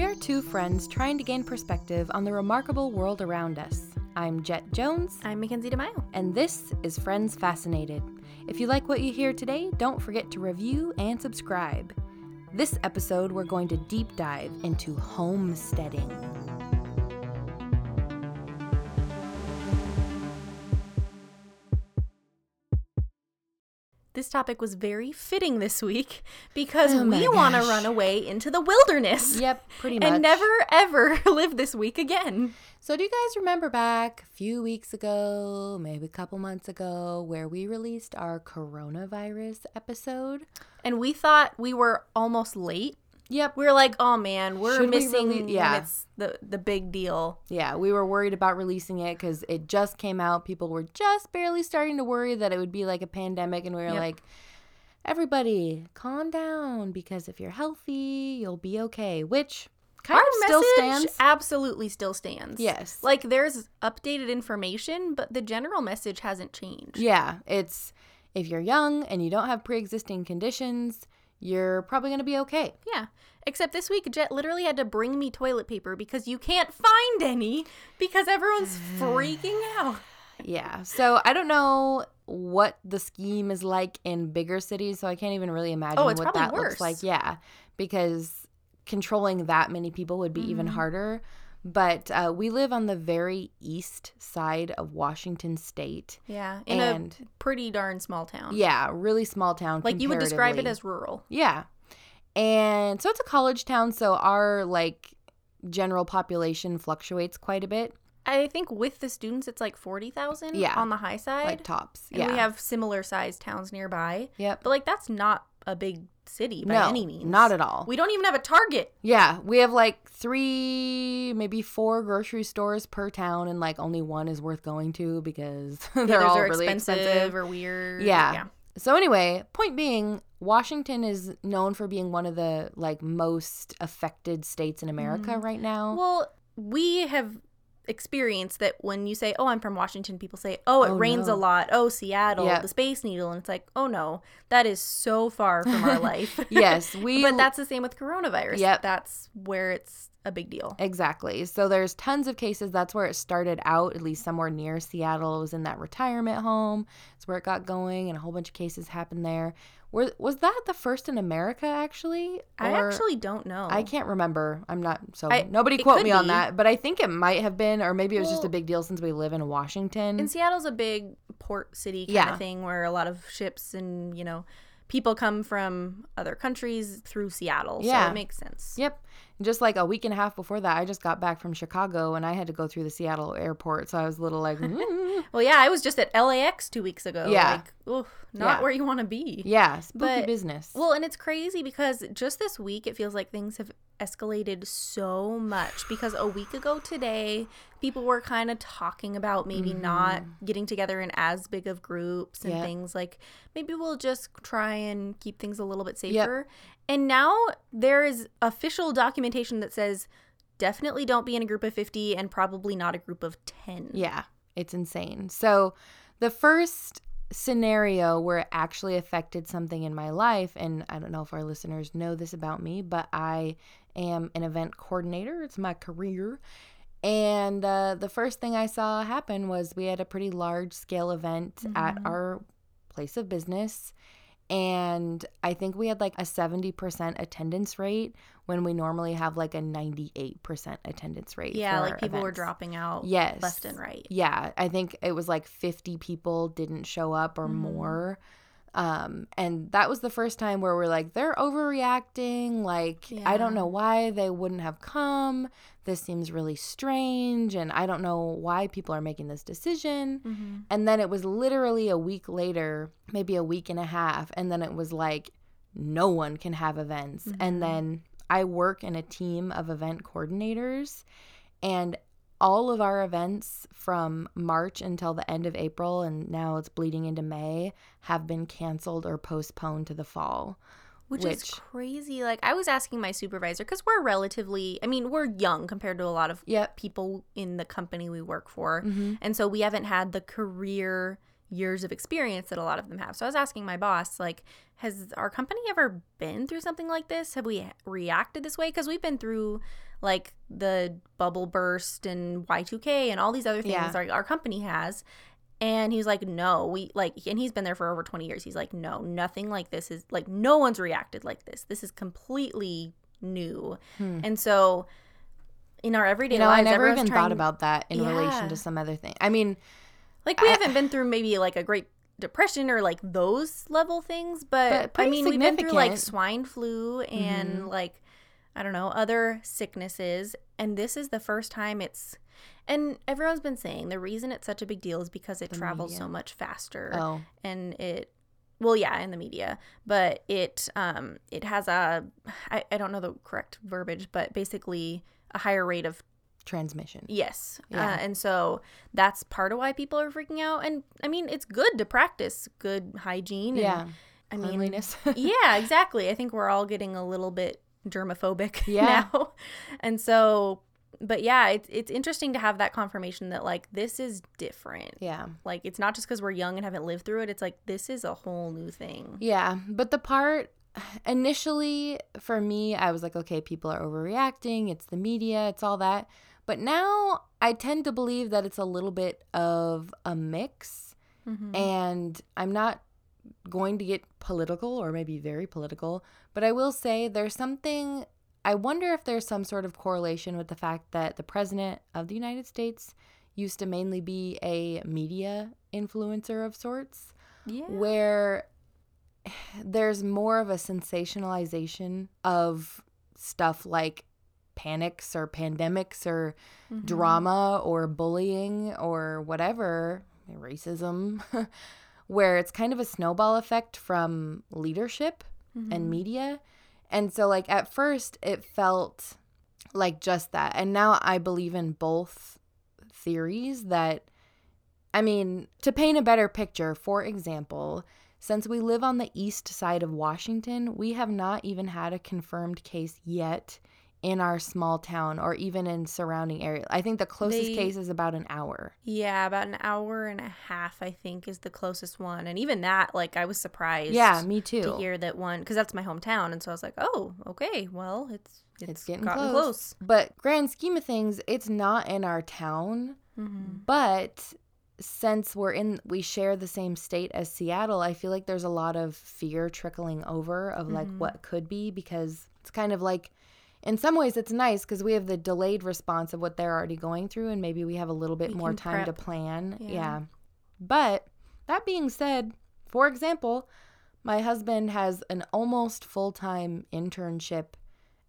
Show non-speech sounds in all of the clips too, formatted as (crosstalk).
We are two friends trying to gain perspective on the remarkable world around us. I'm Jet Jones, I'm Mackenzie DeMaio. and this is Friends Fascinated. If you like what you hear today, don't forget to review and subscribe. This episode, we're going to deep dive into homesteading. Topic was very fitting this week (laughs) because Oh we want to run away into the wilderness. Yep, pretty much. And never ever (laughs) live this week again. So, do you guys remember back a few weeks ago, maybe a couple months ago, where we released our coronavirus episode? And we thought we were almost late. Yep. We were like, oh man, we're Should we missing really- yeah. it's the, the big deal. Yeah, we were worried about releasing it because it just came out. People were just barely starting to worry that it would be like a pandemic, and we were Yep. like, everybody, calm down because if you're healthy, you'll be okay. Which kind Our of still message stands. absolutely still stands. Yes. Like there's updated information, but the general message hasn't changed. Yeah, it's if you're young and you don't have pre existing conditions, you're probably going to be okay. Yeah. Except this week, Jet literally had to bring me toilet paper because you can't find any because everyone's (sighs) freaking out. Yeah. So I don't know what the scheme is like in bigger cities, so I can't even really imagine Oh, what that looks worse. like. Yeah, because controlling that many people would be even Mhm. harder. But uh, we live on the very east side of Washington State. Yeah. In And- a pretty darn small town. Yeah, really small town. Like you would describe it as rural. Yeah. And so it's a college town, so our like general population fluctuates quite a bit, I think with the students, it's like 40,000 Yeah. on the high side. like tops. and yeah. we have similar sized towns nearby. yep. But like that's not a big city by no, any means. not at all. We don't even have a Target. Yeah, we have like three, maybe four grocery stores per town, and like only one is worth going to because (laughs) they're all are really expensive, expensive. or weird. Yeah. So anyway, point being, Washington is known for being one of the like most affected states in America Mhm. right now. Well, we have experienced that when you say, "Oh, I'm from Washington," people say, "Oh, it Oh, rains no. a lot." Oh, Seattle, Yeah. the Space Needle, and it's like, "Oh no, that is so far from our (laughs) life." yes, (laughs) we but that's the same with coronavirus. Yep. that's where it's a big deal. Exactly. So there's tons of cases. That's where it started out, at least somewhere near Seattle. It was in that retirement home. It's where it got going, and a whole bunch of cases happened there. Were, was that the first in America, actually? I actually don't know. I can't remember. I'm not so I- nobody quote me on that, but I think it might have been, or maybe it was just a big deal since we live in Washington. And Seattle's a big port city kind Yeah. of thing where a lot of ships and, you know, people come from other countries through Seattle. Yeah. So it makes sense. Yep. Just like a week and a half before that, I just got back from Chicago and I had to go through the Seattle airport, so I was a little like, (laughs) mm. (laughs) Well, yeah, I was just at LAX two weeks ago. Yeah. Like, oof, not Yeah. where you want to be. yeah, spooky But- business. Well, and it's crazy because just this week it feels like things have escalated so much because a week ago today people were kind of talking about maybe not getting together in as big of groups and Mm-hmm. Yep. things like maybe we'll just try and keep things a little bit safer. And now there is official documentation that says definitely don't be in a group of 50 and probably not a group of 10. Yeah, it's insane. So, the first scenario where it actually affected something in my life, and I don't know if our listeners know this about me, but I am an event coordinator, it's my career. And uh, the first thing I saw happen was we had a pretty large scale event at Mhm. our place of business. And I think we had like a 70% attendance rate when we normally have like a 98% attendance rate. Yeah, like people were dropping out Yes. left and right. Yeah, I think it was like 50 people didn't show up or Mhm. more. Um, and that was the first time where we're like, they're overreacting. Like, I don't know why they wouldn't have come. This seems really strange. And I don't know why people are making this decision. Mm-hmm. And then it was literally a week later, maybe a week and a half. And then it was like, no one can have events. Mhm. And then I work in a team of event coordinators. And all of our events from March until the end of April, and now it's bleeding into May, have been canceled or postponed to the fall. Which, is crazy. Like I was asking my supervisor because we're relatively, I mean, we're young compared to a lot of Yep. people in the company we work for, hmm and so we haven't had the career years of experience that a lot of them have. So I was asking my boss, like, has our company ever been through something like this? Have we reacted this way? Because we've been through like the bubble burst and Y2K and all these other things Yeah. our, our company has. And he was like, no, we like, and he's been there for over 20 years. He's like, no, nothing like this is like, no one's reacted like this. This is completely new. And so in our everyday Hmm. You know, I never even thought about that in relation to some other thing. I mean, like we I- haven't been through maybe like a great depression or like those level things, but, But I mean we've been through like swine flu and Mhm. like I don't know other sicknesses, and this is the first time it's. And everyone's been saying the reason it's such a big deal is because it The travels media. so much faster, oh, and it. Well, yeah, in the media, but it um it has a I, I don't know the correct verbiage, but basically a higher rate of transmission. Yes. Yeah. Uh, and so that's part of why people are freaking out. And I mean, it's good to practice good hygiene. And, Yeah. I mean, Cleanliness. (laughs) yeah, exactly. I think we're all getting a little bit germophobic Yeah. (laughs) now. And so, but yeah, it's, it's interesting to have that confirmation that like this is different. yeah. Like it's not just because we're young and haven't lived through it. It's like this is a whole new thing. Yeah, but the part (sighs) initially for me, I was like, okay, people are overreacting. It's the media, it's all that. But now I tend to believe that it's a little bit of a mix. Mhm. And I'm not going to get political or maybe very political, but I will say there's something. I wonder if there's some sort of correlation with the fact that the president of the United States used to mainly be a media influencer of sorts yeah. where (sighs) there's more of a sensationalization of stuff like panics or pandemics or Mhm. drama or bullying or whatever, racism, (laughs) where it's kind of a snowball effect from leadership Mhm. and media. And so, like, at first, it felt like just that. And now I believe in both theories that, I mean, to paint a better picture, for example, since we live on the east side of Washington, we have not even had a confirmed case yet in our small town or even in surrounding area. I think the closest They- case is about an hour. Yeah, about an hour and a half, I think, is the closest one. And even that, like, I was surprised. Yeah, me too. To hear that one, because that's my hometown, and so I was like, oh, okay, well, it's it's, It's getting close. close. But grand scheme of things, it's not in our town. Mhm. But since we're in, we share the same state as Seattle, I feel like there's a lot of fear trickling over of like Mhm. what could be because it's kind of like, in some ways, it's nice because we have the delayed response of what they're already going through, and maybe we have a little bit We more time to plan. Yeah. yeah. But that being said, for example, my husband has an almost full time internship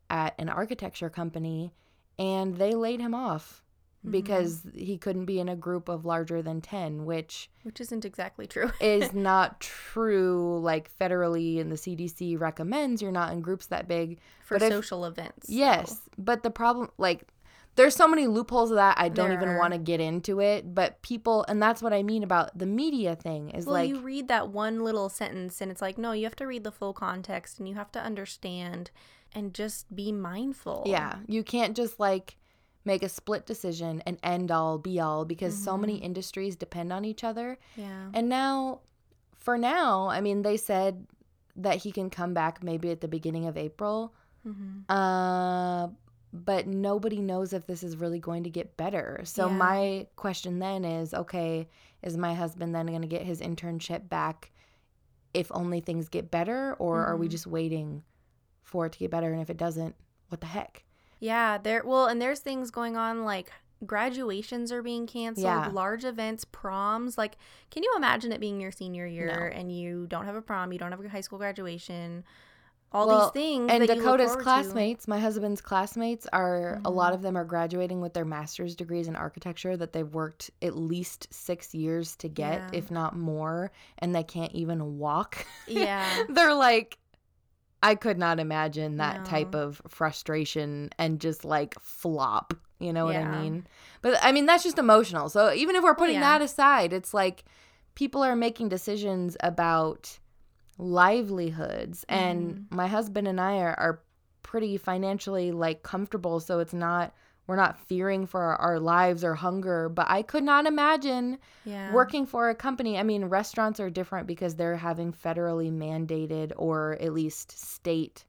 at an architecture company, and they laid him off Mm-hmm. because he couldn't be in a group of larger than 10, which Which isn't exactly true. (laughs) is not true. Like federally and the CDC recommends you're not in groups that big. for but if- social events. so- Yes, but the problem, like, there's so many loopholes of that I don't There even want to get into it. But people, and that's what I mean about the media thing is Well, like, you read that one little sentence, and it's like, no, you have to read the full context, and you have to understand, and just be mindful. yeah, you can't just like make a split decision and end all be all because so many Mm-hmm. industries depend on each other. Yeah. And now, for now, I mean, they said that he can come back maybe at the beginning of April. Mm-hmm. Uh, but nobody knows if this is really going to get better. So Yeah. my question then is, okay, is my husband then going to get his internship back if only things get better or are we Mhm. just waiting for it to get better and if it doesn't, what the heck? Yeah, there well, and there's things going on like graduations are being canceled, Yeah. large events, proms. Like, can you imagine it being your senior year and you don't have a prom, you don't have a high school graduation, all Well, these things And that you look Dakota's forward to. classmates, my husband's classmates, are a lot Mhm. of them are graduating with their master's degrees in architecture that they've worked at least six years to get, Yeah. if not more, and they can't even walk. Yeah. (laughs) They're like, I could not imagine that type of frustration and just like flop. You know what Yeah. I mean? But I mean, that's just emotional. So even if we're putting yeah. that aside, it's like people are making decisions about livelihoods. And Mm-hmm. my husband and I are, are pretty financially like comfortable. So it's not, we're not fearing for our, our lives or hunger. But I could not imagine Yeah. working for a company. I mean, restaurants are different because they're having federally mandated or at least state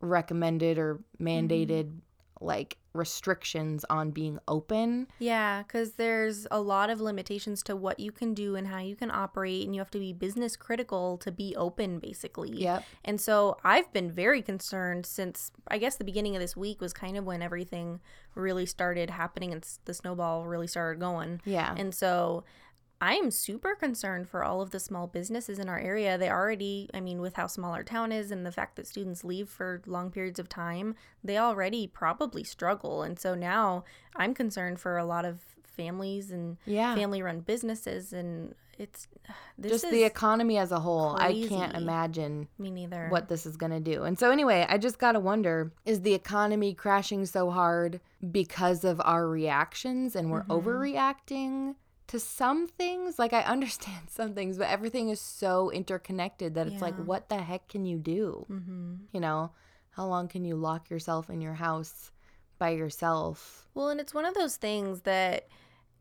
recommended or mm-hmm. mandated like restrictions on being open. Yeah, because there's a lot of limitations to what you can do and how you can operate, and you have to be business critical to be open, basically. Yep. And so I've been very concerned since I guess the beginning of this week was kind of when everything really started happening and the snowball really started going. Yeah. And so I am super concerned for all of the small businesses in our area. They already, I mean, with how small our town is and the fact that students leave for long periods of time, they already probably struggle. And so now I'm concerned for a lot of families and Yeah. family run businesses. And it's (sighs) this Just is the economy as a whole. I can't imagine me neither. what this is going to do. And so, anyway, I just got to wonder is the economy crashing so hard because of our reactions and we're mm-hmm. overreacting to some things? Like, I understand (laughs) some things, but everything is so interconnected that it's like, what the heck can you do? Mm-hmm. You know, how long can you lock yourself in your house by yourself? Well, and it's one of those things that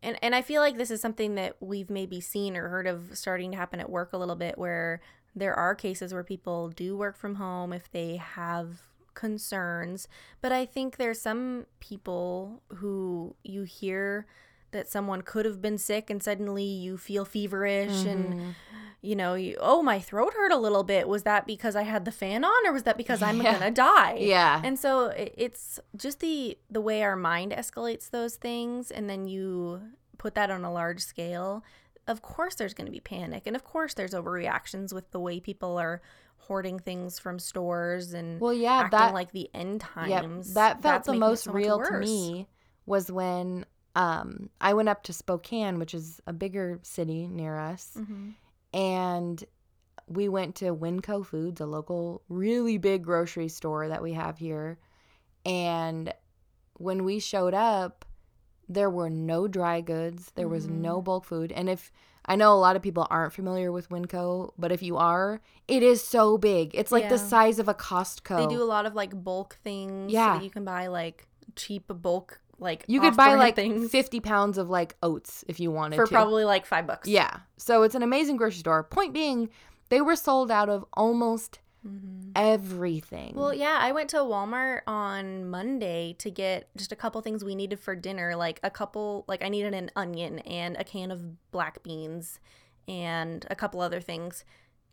and and I feel like this is something that we've maybe seen or heard of starting to happen at work a little bit where there are cases where people do work from home if they have concerns, but I think there's some people who you hear that someone could have been sick and suddenly you feel feverish and mm-hmm. you know you, oh my throat hurt a little bit. Was that because i had the fan on or was that because i'm (laughs) Yeah. gonna die? Yeah. and so i- it's just the the way our mind escalates those things and then you put that on a large scale of course there's going to be panic and of course there's overreactions with the way people are hoarding things from stores and Well, yeah, acting that like the end times. Yep, that felt That's the most so real to me was when um, I went up to Spokane, which is a bigger city near us, Mhm. and we went to Winco Foods, a local, really big grocery store that we have here. And when we showed up, there were no dry goods, there was no Mm-hmm. bulk food. And if I know a lot of people aren't familiar with Winco, but if you are, it is so big. It's like the size of a Costco. They do a lot of like bulk things. so Yeah. that you can buy like cheap bulk like You could buy like things 50 pounds of like oats if you wanted for to. probably like five bucks. Yeah. So it's an amazing grocery store. Point being, they were sold out of almost everything. Mm-hmm. Well, yeah, I went to Walmart on Monday to get just a couple things we needed for dinner, like a couple like I needed an onion and a can of black beans and a couple other things.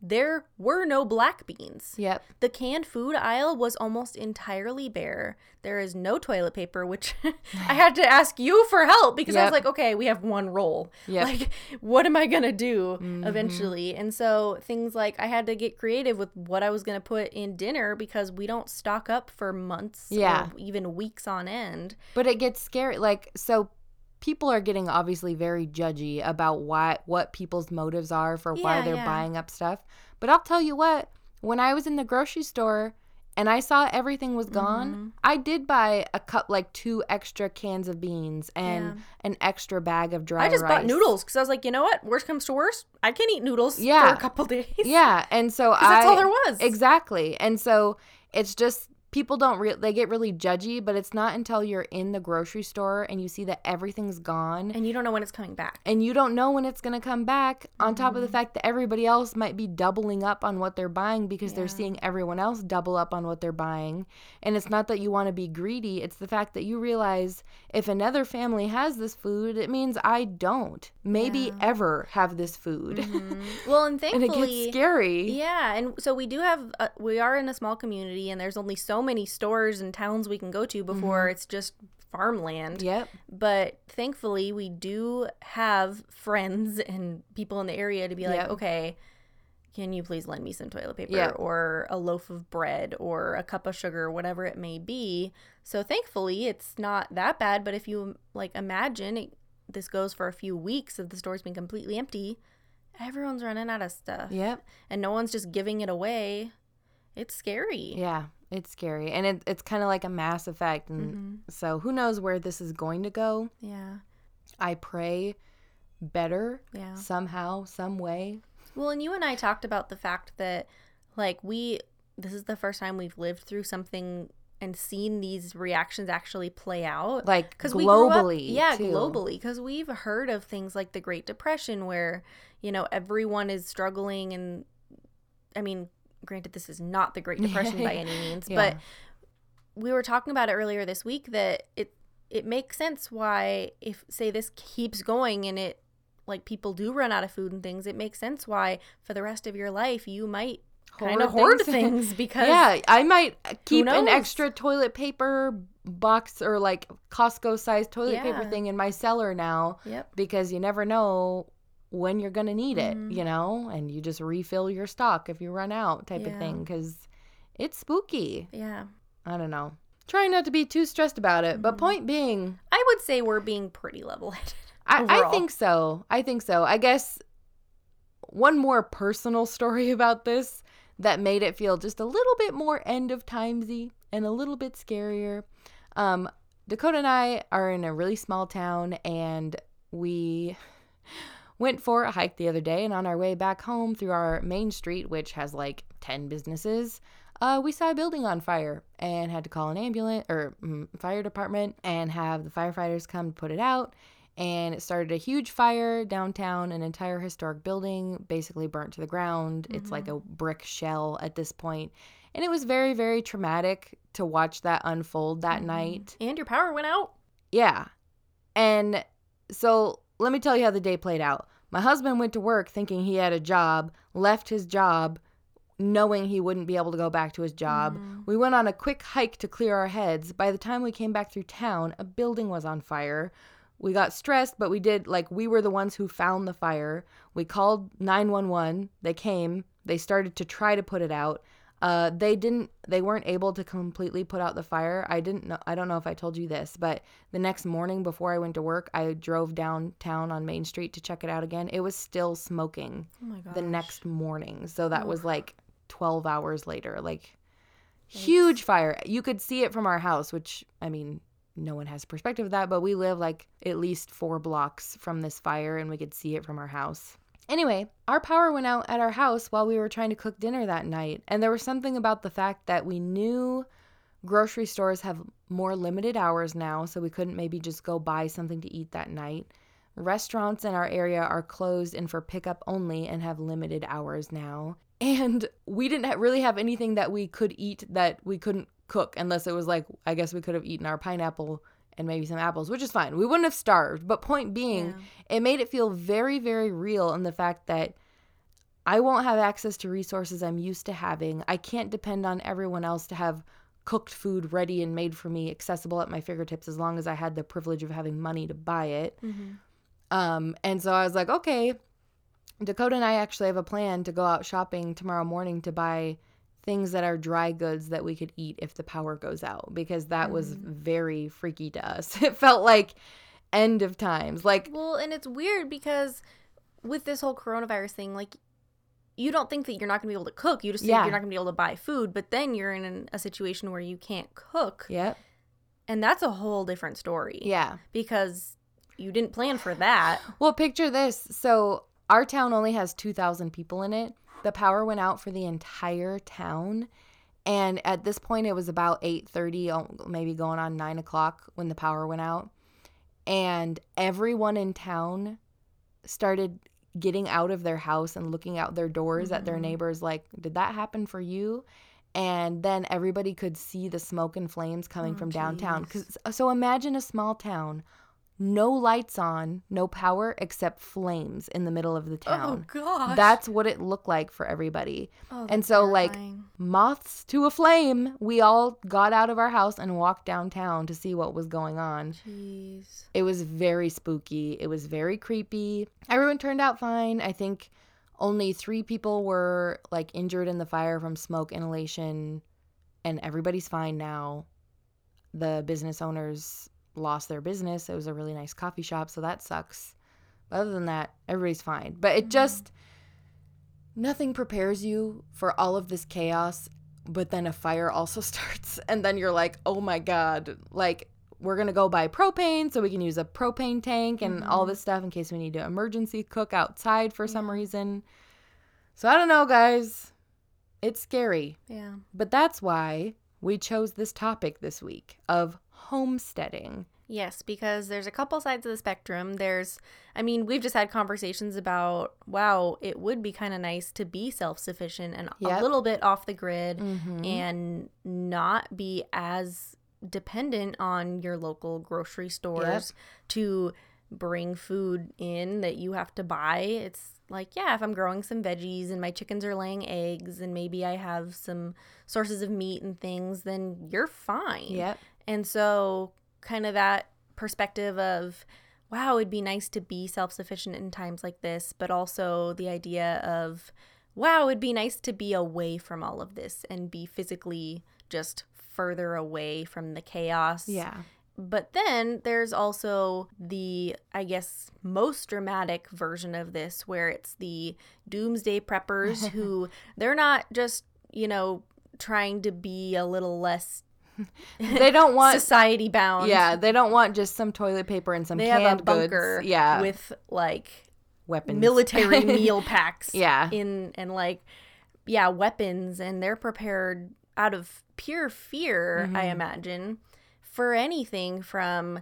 There were no black beans. yep. The canned food aisle was almost entirely bare. There is no toilet paper, which (laughs) I had to ask you for help because I was like, okay, we have one roll. (laughs) Yep. Like, what am I going to do Mhm. eventually? And so things like I had to get creative with what I was going to put in dinner because we don't stock up for months Yeah. or even weeks on end. But it gets scary. Like, so people are getting obviously very judgy about why what people's motives are for why they're yeah. buying up stuff. But I'll tell you what, when I was in the grocery store and I saw everything was gone, Mhm. I did buy a cup like two extra cans of beans and Yeah. an extra bag of dry I just rice. bought noodles because I was like, you know what? Worst comes to worst, I can eat noodles Yeah. for a couple (laughs) days. Yeah, and so (laughs) I that's all there was. Exactly. And so it's just people don't re- they get really judgy, but it's not until you're in the grocery store and you see that everything's gone And you don't know when it's coming back. and you don't know when it's going to come back on top Mm-hmm. of the fact that everybody else might be doubling up on what they're buying because they're seeing everyone else double up on what they're buying and it's not that you want to be greedy it's the fact that you realize if another family has this food it means i don't maybe Yeah. ever have this food Mhm. (laughs) Well, and thankfully and it gets scary Yeah, and so we do have uh, we are in a small community, and there's only so many stores and towns we can go to before Mm-hmm. it's just farmland. yep But thankfully, we do have friends (laughs) and people in the area to be like, Yep. okay, can you please lend me some toilet paper Yep. or a loaf of bread or a cup of sugar, whatever it may be. So thankfully, it's not that bad. But if you like imagine it, this goes for a few weeks of the store's been completely empty, everyone's running out of stuff yep and no one's just giving it away. It's scary. Yeah, it's scary. And it, it's kind of like a mass effect. And Mhm. so who knows where this is going to go? Yeah. I pray better Yeah. somehow, some way. Well, and you and I talked about the fact that, like, we, this is the first time we've lived through something and seen these reactions actually play out. Like Because we up- globally. yeah, too. globally. Because we've heard of things like the Great Depression, where you know everyone is struggling, and I mean, granted, this is not the Great (laughs) Depression by any means, Yeah. but we were talking about it earlier this week that it it makes sense why if say this keeps going and it like people do run out of food and things, it makes sense why for the rest of your life you might kind of hoard things (laughs) because yeah, I might keep an extra toilet paper box or like Costco sized toilet paper thing in my cellar now Yep. because you never know when you're going to need it, Mhm. you know, and you just refill your stock if you run out type of thing cuz it's spooky. Yeah. I don't know. Trying not to be too stressed about it, but Mhm. point being, I would say we're being pretty level headed. (laughs) I, I think so. I think so. I guess one more personal (laughs) story about this that made it feel just a little bit more end of timesy and a little bit scarier. Um, Dakota and I are in a really small town, and we went for a hike the other day. And on our way back home through our main street, which has like ten businesses, uh, we saw a building on fire and had to call an ambulance or mm, fire department and have the firefighters come to put it out and it started a huge fire downtown an entire historic building basically burnt to the ground it's like a brick shell at this point and it was very very traumatic to watch that unfold that night And your power went out. yeah and so let me tell you how the day played out my husband went to work thinking he had a job left his job knowing he wouldn't be able to go back to his job Mhm. we went on a quick hike to clear our heads. By the time we came back through town, a building was on fire. We got stressed, but we did like we were the ones who found the fire. We called 911. They came. They started to try to put it out. Uh, they didn't. They weren't able to completely put out the fire. I didn't know. I don't know if I told you this, but the next morning before I went to work, I drove downtown on Main Street to check it out again. It was still smoking Oh my god. the next morning. So that was like 12 hours later. Like huge fire. You could see it from our house, which I mean, no one has perspective of that, but we live like at least 4 blocks from this fire and we could see it from our house. Anyway, our power went out at our house while we were trying to cook dinner that night, and there was something about the fact that we knew grocery stores have more limited hours now, so we couldn't maybe just go buy something to eat that night. Restaurants in our area are closed and for pickup only and have limited hours now. (laughs) And we didn't really have anything that we could eat that we couldn't cook unless it was like, I guess we could have eaten our pineapple and maybe some apples, which is fine. We wouldn't have starved. But point being, Yeah. it made it feel very, very real in the fact that I won't have access to resources I'm used to having. I can't depend on everyone else to have cooked food ready and made for me, accessible at my fingertips, as long as I had the privilege of having money to buy it. Mhm. Um, and so I was like, okay, Dakota and I actually have a plan to go out shopping tomorrow morning to buy things that are dry goods that we could eat if the power goes out because that was mm-hmm. very freaky to us. (laughs) It felt like end of times. Like, Well, and it's weird because with this whole coronavirus thing, like you don't think that you're not going to be able to cook. You just think Yeah. you're not going to be able to buy food, but then you're in an, a situation where you can't cook. yep, And that's a whole different story. yeah. Because you didn't plan for that. Well, picture this. So, our town only has 2,000 people in it. The power went out for the entire town. And at this point, it was about 8.30, oh, maybe going on 9 o'clock when the power went out. And everyone in town started getting out of their house and looking out their doors at their Mhm. neighbors like, did that happen for you? And then everybody could see the smoke and flames coming Oh, from downtown. jeez. 'Cause- so imagine a small town, no lights on, no power except flames in the middle of the oh, town. Oh gosh. That's what it looked like for everybody. Oh, and so, like. Moths to a flame, we all got out of our house and walked downtown to see what was going on. Jeez. It was very spooky. It was very creepy. Everyone turned out fine. I think only three people were like injured in the fire from smoke inhalation, and everybody's fine now. The business owners lost their business. It was a really nice coffee shop, so that sucks. But other than that, everybody's fine. But it mm-hmm. just, nothing prepares you for all of this chaos. But then a fire also (laughs) starts, and then you're like, oh my God, like, we're gonna go buy propane so we can use a propane tank and all mm-hmm. this stuff in case we need to emergency cook outside for some reason. So I don't know, guys. It's scary. Yeah. But that's why we chose this topic this week of homesteading. Yes, because there's a couple sides of the spectrum. There's, I mean, we've just had conversations about, wow, it would be kind of nice to be self sufficient and Yep. a little bit off the grid Mhm. and not be as dependent on your local grocery stores to bring food in that you have to buy. It's like, yeah, if I'm growing some veggies and my chickens are laying eggs and maybe I have some sources of meat and things, then you're fine. Yep. And so, kind of that perspective of, wow, it'd be nice to be self sufficient in times like this, but also the idea of, wow, it'd be nice to be away from all of this and be physically just further away from the chaos. Yeah. But then there's also the, I guess, most dramatic version of this where it's the doomsday preppers (laughs) who they're not just, you know, trying to be a little less They don't want society bound. Yeah, they don't want just some toilet paper and some They canned have a bunker goods. Yeah, with like weapons. military (laughs) meal packs. Yeah. In and like yeah, weapons and they're prepared out of pure fear, I Mm-hmm. imagine, for anything from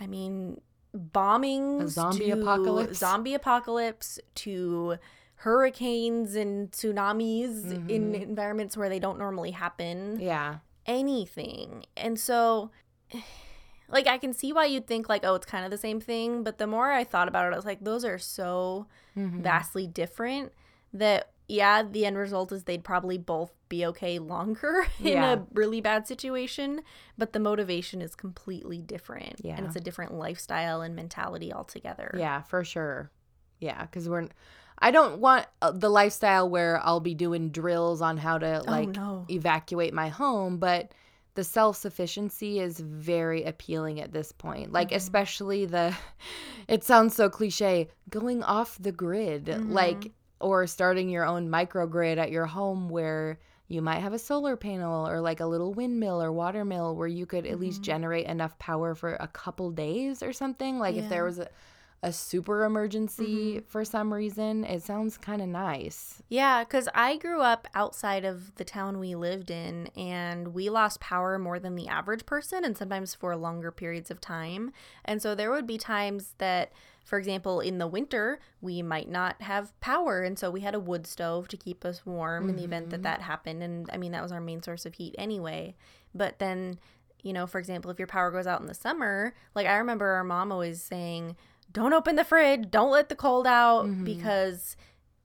I mean bombings A zombie apocalypse. zombie apocalypse to hurricanes and tsunamis in environments where they don't normally happen Mm-hmm. Yeah. Anything. And so (sighs) like I can see why you'd think like oh it's kind of the same thing, but the more I thought about it I was like those are so Mm-hmm. vastly different that yeah, the end result is they'd probably both be okay longer (laughs) in Yeah. a really bad situation, but the motivation is completely different. Yeah. And it's a different lifestyle and mentality altogether. Yeah, for sure. Yeah, because we're. I don't want uh, the lifestyle where I'll be doing drills on how to oh, like no. evacuate my home, but the self sufficiency is very appealing at this point. Like, mm-hmm. especially the, (laughs) it sounds so cliche, going off the grid, like, mm-hmm. or starting your own microgrid at your home where you might have a solar panel or like a little windmill or water mill where you could at least mm-hmm. generate enough power for a couple days or something. Like, if there was a, a super emergency mm-hmm. for some reason, it sounds kind of nice. Yeah, because I grew up outside of the town we lived in, and we lost power more than the average person, and sometimes for longer periods of time. And so there would be times that, for example, in the winter, we might not have power. And so we had a wood stove to keep us warm in the event that mm-hmm. that happened. And I mean, that was our main source of heat anyway. But then, you know, for example, if your power goes out in the summer, like I remember our mom always saying, don't open the fridge, don't let the cold out mm-hmm. because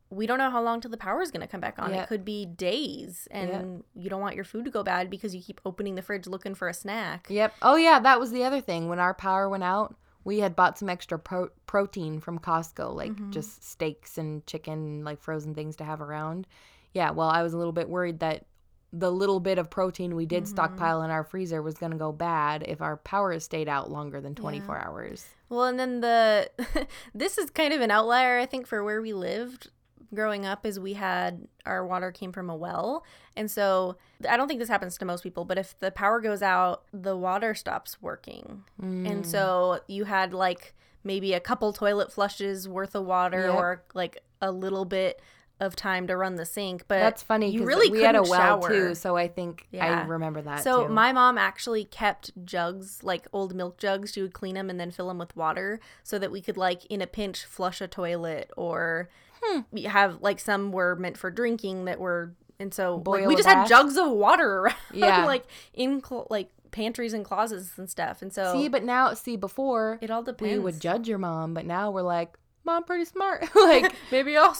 we don't know how long till the power is going to come back on. Yep. It could be days, and you don't want your food to go bad because you keep opening the fridge looking for a snack. Yep. Oh yeah, that was the other thing. When our power went out, we had bought some extra pro- protein from Costco, like mm-hmm. just steaks and chicken, like frozen things to have around. Yeah. Well, I was a little bit worried that the little bit of protein we did mm-hmm. stockpile in our freezer was going to go bad if our power stayed out longer than 24 hours. Well, and then the (laughs) this is kind of an outlier, I think, for where we lived growing up. Is we had our water came from a well, and so I don't think this happens to most people, but if the power goes out, the water stops working, Mm. and so you had like maybe a couple toilet flushes worth of water Yep. or like a little bit of time to run the sink. But That's funny You really we had a well shower. too, so I think I remember that. So too. my mom actually kept jugs, like old milk jugs. She would clean them and then fill them with water, so that we could, like, in a pinch, flush a toilet or Hmm. we have like some were meant for drinking that were, and so like, we just had jugs of water (laughs) around, Yeah. like in cl- like pantries and closets and stuff. And so see, but now see before it all depends. we would judge your mom, but now we're like, mom, pretty smart. (laughs) like (laughs) maybe I'll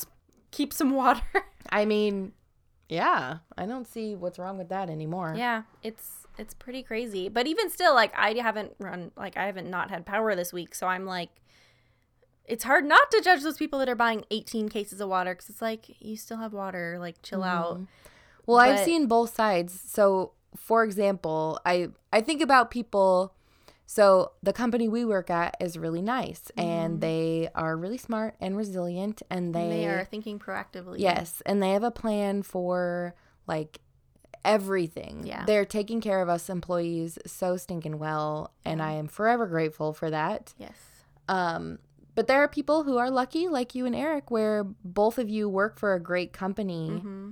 keep some water. (laughs) I mean, yeah, I don't see what's wrong with that anymore. Yeah, it's it's pretty crazy. But even still, like I haven't run like I haven't not had power this week, so I'm like it's hard not to judge those people that are buying 18 cases of water because it's like you still have water like chill mm-hmm. out Well, I've seen both sides. So, for example, I I think about people. So the company we work at is really nice, and they are really smart and resilient, and they, and they are thinking proactively yes, and they have a plan for like everything. Yeah. they're taking care of us employees so stinking well, and I am forever grateful for that. yes Um, but there are people who are lucky, like you and Eric, where both of you work for a great company, hmm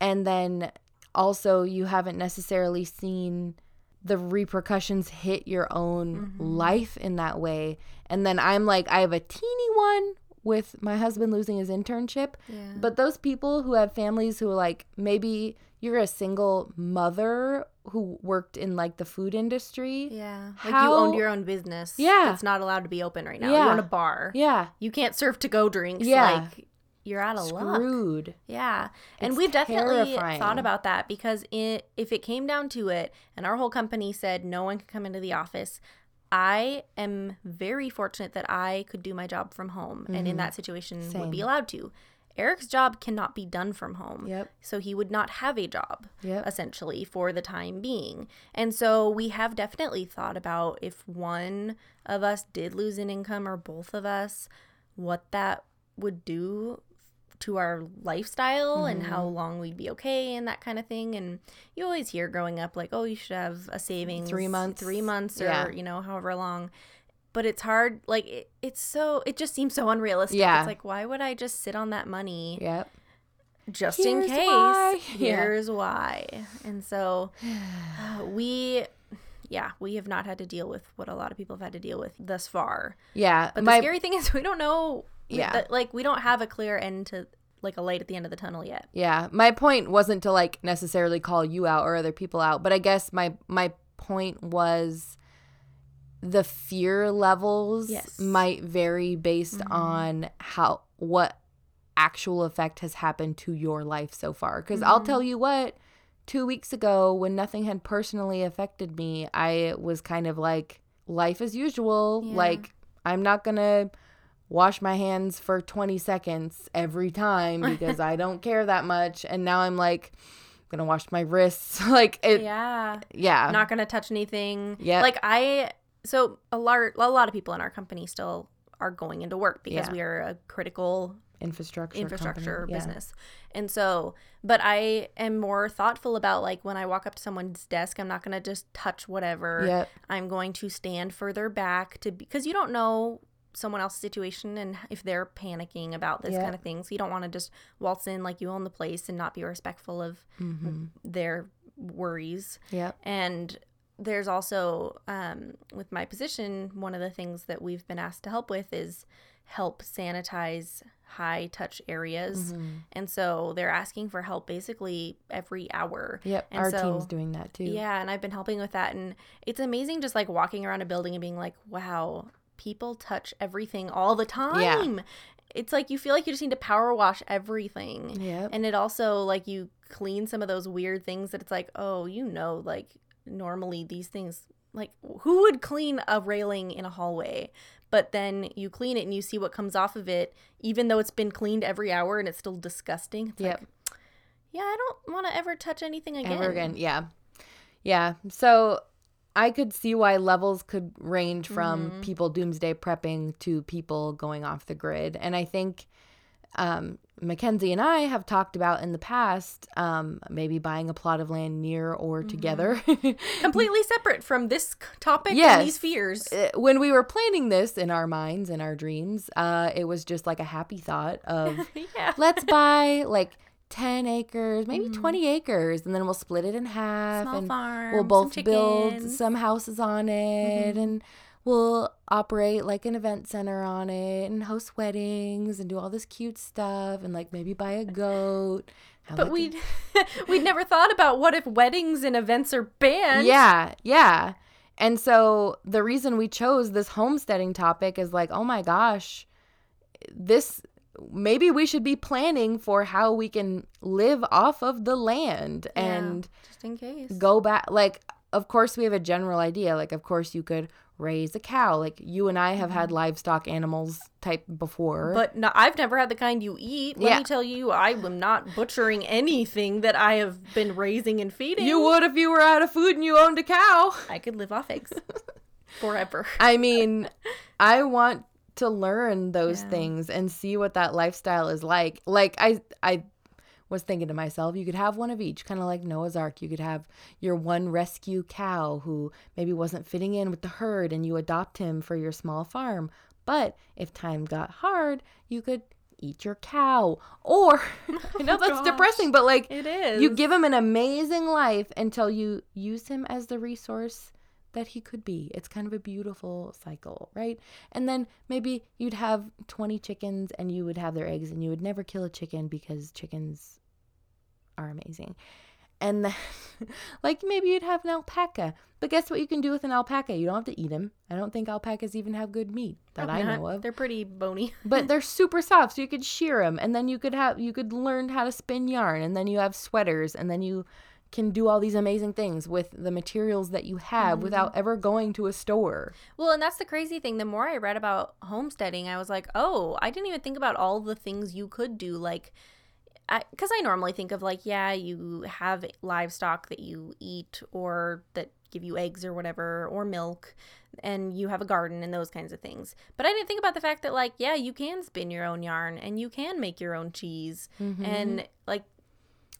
and then also you haven't necessarily seen the repercussions hit your own Mm-hmm. life in that way. And then I'm like, I have a teeny one with my husband losing his internship. Yeah. But those people who have families who are like maybe you're a single mother who worked in like the food industry. Yeah. Like you owned your own business. Yeah. That's not allowed to be open right now. Yeah. You own a bar. Yeah. You can't serve to go drinks. Yeah. Like you're out of luck. Screwed. Yeah. And we've definitely terrifying. thought about that because it, if it came down to it and our whole company said no one can come into the office, I am very fortunate that I could do my job from home and in that situation would be Mm-hmm. Allowed to. Eric's job cannot be done from home. Yep. So he would not have a job Yep. essentially for the time being. And so we have definitely thought about if one of us did lose an income or both of us, what that would do to our lifestyle and how Mm-hmm. long we'd be okay and that kind of thing. And you always hear growing up like, oh, you should have a savings Three months. three months or Yeah. you know however long. But it's hard. Like it, it's so. It just seems so unrealistic. Yeah. It's like why would I just sit on that money Yep. just in case? why. (laughs) Yeah. Here's why. And so (sighs) uh, we. Yeah, we have not had to deal with what a lot of people have had to deal with thus far. Yeah. But my the scary thing is we don't know. Yeah. that- like we don't have a clear end to like a light at the end of the tunnel yet. Yeah, my point wasn't to like necessarily call you out or other people out, but I guess my my point was the fear levels Yes. might vary based mm-hmm. on how what actual effect has happened to your life so far. Because I'll mm-hmm. tell you what, two weeks ago when nothing had personally affected me, I was kind of like life as usual. Yeah. Like I'm not gonna wash my hands for 20 seconds every time (laughs) because I don't care that much. And now I'm like, I'm gonna wash my wrists. (laughs) like it, yeah. Yeah. Not gonna touch anything. Yeah. Like I so a lot a lot of people in our company still are going into work because Yeah. we are a critical infrastructure, infrastructure company. Yeah. business. And so, but I am more thoughtful about like when I walk up to someone's desk, I'm not going to just touch whatever. Yep. I'm going to stand further back to because you don't know someone else's situation and if they're panicking about this Yeah. kind of thing. So you don't want to just waltz in like you own the place and not be respectful of Mm-hmm. their worries. Yep. And there's also, um, with my position, one of the things that we've been asked to help with is help sanitize high touch areas. Mm-hmm. And so they're asking for help basically every hour. Yep. And Our so- team's doing that too. Yeah, and I've been helping with that. And it's amazing just like walking around a building and being like, wow, people touch everything all the time. Yeah. It's like you feel like you just need to power wash everything. Yep. And it also like you clean some of those weird things that it's like, oh, you know, like normally these things like who would clean a railing in a hallway? But then you clean it and you see what comes off of it, even though it's been cleaned every hour and it's still disgusting. It's Yep. like, yeah, I don't want to ever touch anything again. Ever again. Yeah. Yeah. So I could see why levels could range from Mm-hmm. people doomsday prepping to people going off the grid. And I think um, Mackenzie and I have talked about in the past um, maybe buying a plot of land near or Mm-hmm. together. (laughs) completely separate from this topic Yes. and these fears. Uh, when we were planning this in our minds and our dreams, uh, it was just like a happy thought of (laughs) yeah. let's buy like 10 acres, maybe 20 acres, and then we'll split it in half. Mm-hmm. Small and farm. we'll some both build some houses on it Mm-hmm. and we'll operate like an event center on it and host weddings and do all this cute stuff and like maybe buy a goat. have, But like, we'd (laughs) we'd never thought about what if weddings and events are banned. Yeah, yeah. And so the reason we chose this homesteading topic is like, oh my gosh, this maybe we should be planning for how we can live off of the land Yeah, and just in case. go back like of course we have a general idea like of course you could raise a cow like you and I have had livestock animals type before Mm-hmm. But no, I've never had the kind you eat. Let Yeah. me tell you, I am not butchering anything that I have been raising and feeding. you would if you were out of food and you owned a cow I could live off eggs (laughs) forever. I mean, I want to learn those Yeah. things and see what that lifestyle is like. Like I I was thinking to myself, you could have one of each, kind of like Noah's Ark. You could have your one rescue cow who maybe wasn't fitting in with the herd and you adopt him for your small farm. But if time got hard, you could eat your cow. Or, (laughs) (laughs) I know that's gosh. depressing, but like, It is. you give him an amazing life until you use him as the resource that he could be. It's kind of a beautiful cycle, right? And then maybe you'd have 20 chickens and you would have their eggs and you would never kill a chicken because chickens are amazing. And then, (laughs) like, maybe you'd have an alpaca. But guess what you can do with an alpaca? You don't have to eat him. I don't think alpacas even have good meat that Probably I not. know of They're pretty bony. (laughs) but they're super soft so you could shear them and then you could have you could learn how to spin yarn and then you have sweaters and then you can do all these amazing things with the materials that you have mm-hmm. without ever going to a store Well, and that's the crazy thing. The more I read about homesteading, I was like, oh, I didn't even think about all the things you could do. Like, because I, normally think of like, yeah, you have livestock that you eat or that give you eggs or whatever, or milk, and you have a garden and those kinds of things. But I didn't think about the fact that, like, yeah, you can spin your own yarn and you can make your own cheese. Mm-hmm. And, like,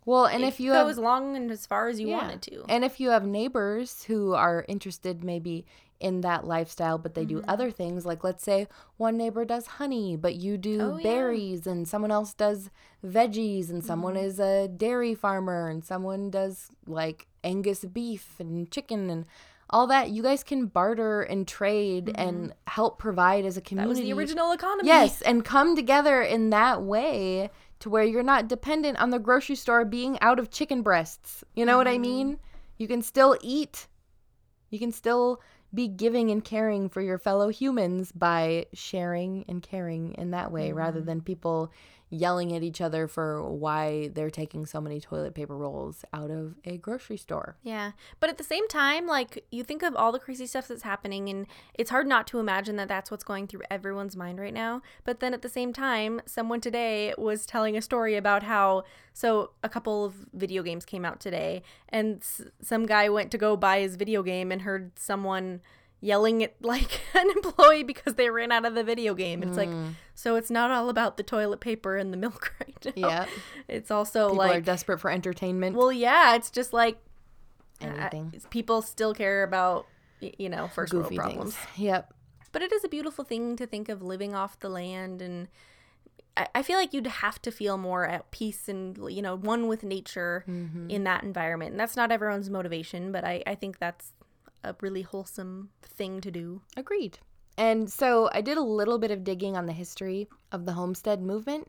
well and it if you go have as long and as far as you Yeah. wanted to. and if you have neighbors who are interested maybe in that lifestyle but they do mm-hmm. other things like let's say one neighbor does honey but you do Oh, yeah. berries and someone else does veggies and someone mm-hmm. is a dairy farmer and someone does like angus beef and chicken and all that you guys can barter and trade and mm-hmm. help provide as a that community was the original economy. Yes, and come together in that way to where you're not dependent on the grocery store being out of chicken breasts. You know what I mean? Mm. You can still eat. You can still be giving and caring for your fellow humans by sharing and caring in that way rather mm. than people yelling at each other for why they're taking so many toilet paper rolls out of a grocery store. Yeah. But at the same time, like, you think of all the crazy stuff that's happening, and it's hard not to imagine that that's what's going through everyone's mind right now. But then at the same time, someone today was telling a story about how, so a couple of video games came out today, and s- some guy went to go buy his video game and heard someone yelling at like (laughs) an employee because they ran out of the video game. It's like so it's not all about the toilet paper and the milk (laughs) right now. Yeah. It's also People like are desperate for entertainment. well, yeah, it's just like uh, people still care about you know first world Goofy problems. things. Yep. But it is a beautiful thing to think of living off the land and. I- I feel like you'd have to feel more at peace and you know one with nature Mm-hmm. in that environment. And that's not everyone's motivation, but I, I think that's a really wholesome thing to do. Agreed. And so I did a little bit of digging on the history of the homestead movement.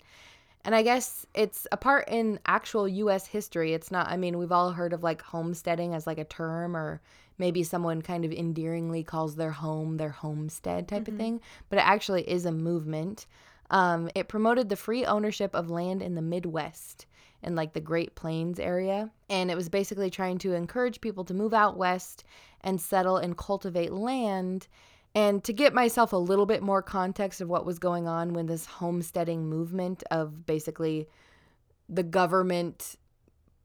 And I guess it's a part in actual US history. It's not, I mean, we've all heard of like homesteading as like a term, or maybe someone kind of endearingly calls their home their homestead type of thing, but it actually is a movement. Um, it promoted the free ownership of land in the Midwest in like the Great Plains area. And it was basically trying to encourage people to move out west and settle and cultivate land. And to get myself a little bit more context of what was going on when this homesteading movement of basically the government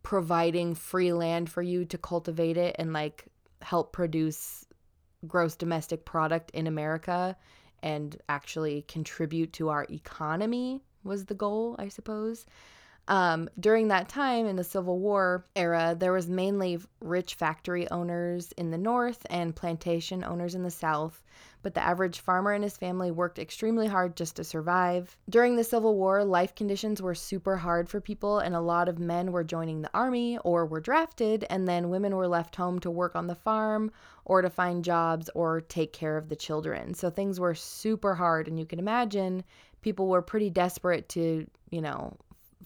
providing free land for you to cultivate it and like help produce gross domestic product in America and actually contribute to our economy was the goal, I suppose. Um, during that time in the Civil War era, there was mainly rich factory owners in the north and plantation owners in the south, but the average farmer and his family worked extremely hard just to survive. During the Civil War, life conditions were super hard for people, and a lot of men were joining the army or were drafted, and then women were left home to work on the farm or to find jobs or take care of the children. So things were super hard, and you can imagine people were pretty desperate to, you know,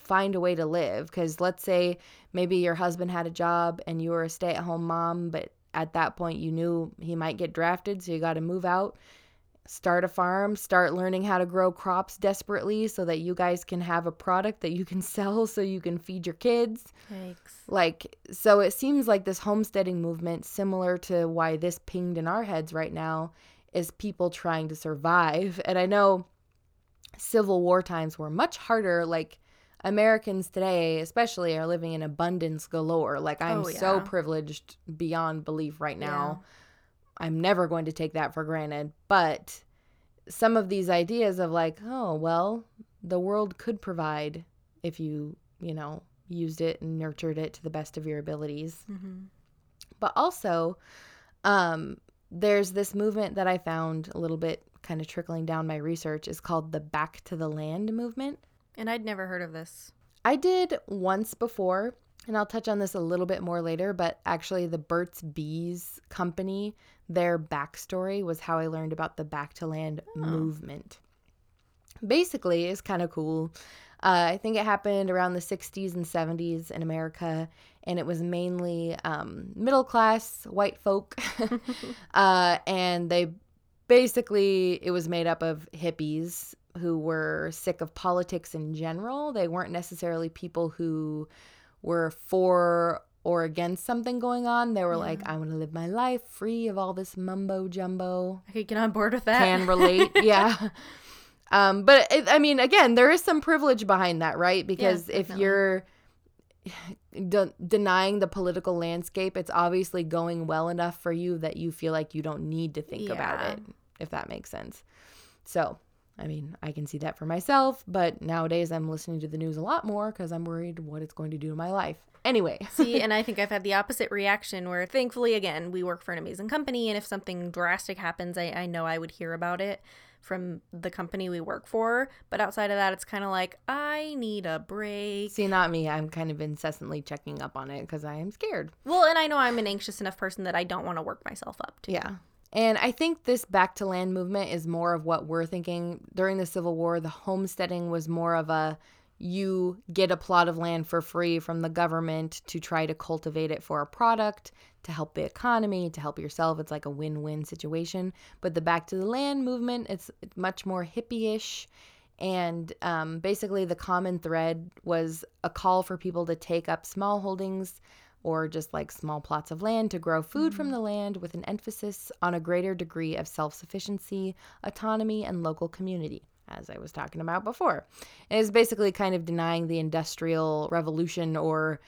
find a way to live because let's say maybe your husband had a job and you were a stay-at-home mom but at that point you knew he might get drafted so you got to move out start a farm start learning how to grow crops desperately so that you guys can have a product that you can (laughs) sell so you can feed your kids Thanks. like so it seems like this homesteading movement similar to why this pinged in our heads right now is people trying to survive and i know civil war times were much harder like americans today especially are living in abundance galore. Like i'm Oh, so privileged beyond belief right now. I'm never going to take that for granted. But some of these ideas of like oh well the world could provide if you you know used it and nurtured it to the best of your abilities. Mm-hmm. but also um, there's this movement that i found a little bit kind of trickling down my research is called the back to the land movement And I'd never heard of this. I did once before, and I'll touch on this a little bit more later, but actually, the Burt's Bees company, their backstory was how I learned about the Back to Land movement. Basically, it's kind of cool. Uh, I think it happened around the 60s and 70s in America, and it was mainly um, middle class white folk. (laughs) (laughs) uh, and they basically, it was made up of hippies who were sick of politics in general. They weren't necessarily people who were for or against something going on. They were like, I want to live my life free of all this mumbo jumbo. I could get on board with that. Can relate. (laughs) yeah. Um, but it, I mean, again, there is some privilege behind that, right? Because if definitely. you're (sighs) de- denying the political landscape, it's obviously going well enough for you that you feel like you don't need to think about it, if that makes sense. So, I mean, I can see that for myself, but nowadays I'm listening to the news a lot more because I'm worried what it's going to do to my life. Anyway, (laughs) See, and I (laughs) think I've had the opposite reaction where thankfully, again, we work for an amazing company. And if something drastic happens, I, I know I would hear about it from the company we work for. But outside of that, it's kind of like, I need a break. see, not me. I'm kind of incessantly checking up on it because I am scared. Well, and I know I'm an anxious enough person that I don't want to work myself up to. Yeah. And I think this back to land movement is more of what we're thinking. During the Civil War, the homesteading was more of a you get a plot of land for free from the government to try to cultivate it for a product, to help the economy, to help yourself. It's like a win win situation. But the back to the land movement, it's much more hippie ish. And um, basically, the common thread was a call for people to take up small holdings or just like small plots of land to grow food from mm. the land with an emphasis on a greater degree of self sufficiency, autonomy, and local community, as I was talking about before. It is basically kind of denying the industrial revolution or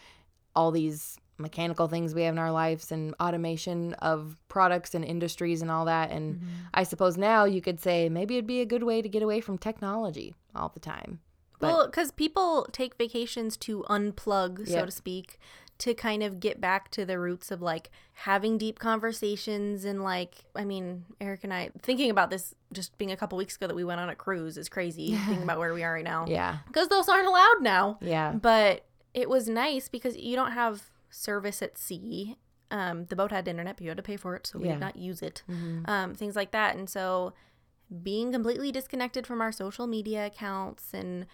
all these mechanical things we have in our lives and automation of products and industries and all that. And mm-hmm. I suppose now you could say maybe it'd be a good way to get away from technology all the time. But Well, because people take vacations to unplug, so Yep. to speak, to kind of get back to the roots of like having deep conversations and like, I mean, Eric and I thinking about this just being a couple weeks ago that we went on a cruise is crazy. (laughs) thinking about where we are right now, yeah, because those aren't allowed now. yeah, But it was nice because you don't have service at sea. Um, the boat had internet, but you had to pay for it, so we Yeah. did not use it. Mhm. Um, things like that. And so being completely disconnected from our social media accounts and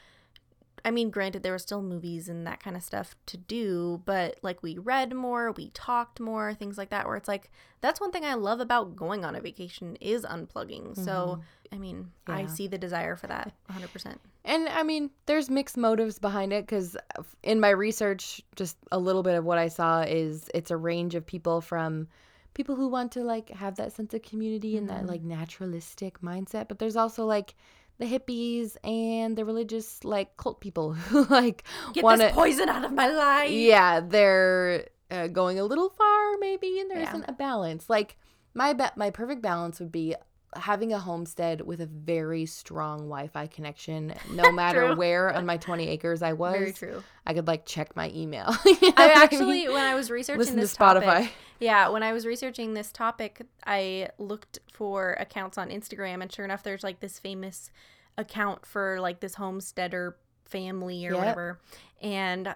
I mean, granted, there were still movies and that kind of stuff to do, but like we read more, we talked more, things like that, where it's like, that's one thing I love about going on a vacation is unplugging. So, mm-hmm. I mean, I see the desire for that 100%. And I mean, there's mixed motives behind it because uh, in my research, just a little bit of what I saw is it's a range of people from people who want to like have that sense of community and that mm-hmm. like naturalistic mindset, but there's also like the hippies and the religious like cult people (laughs) who like Get want this poison out of my life. Yeah, they're uh, going a little far maybe, and there Yeah. not a balance. Like my ba- my perfect balance would be having a homestead with a very strong Wi-Fi connection, (laughs) no matter where on my 20 acres I was. Very true. I could like check my email. (laughs) I actually, when I was researching listen to this Spotify. topic, (laughs) yeah, when I was researching this topic, I looked for accounts on Instagram, and sure enough, there's like this famous account for like this homesteader family or Yep. whatever, and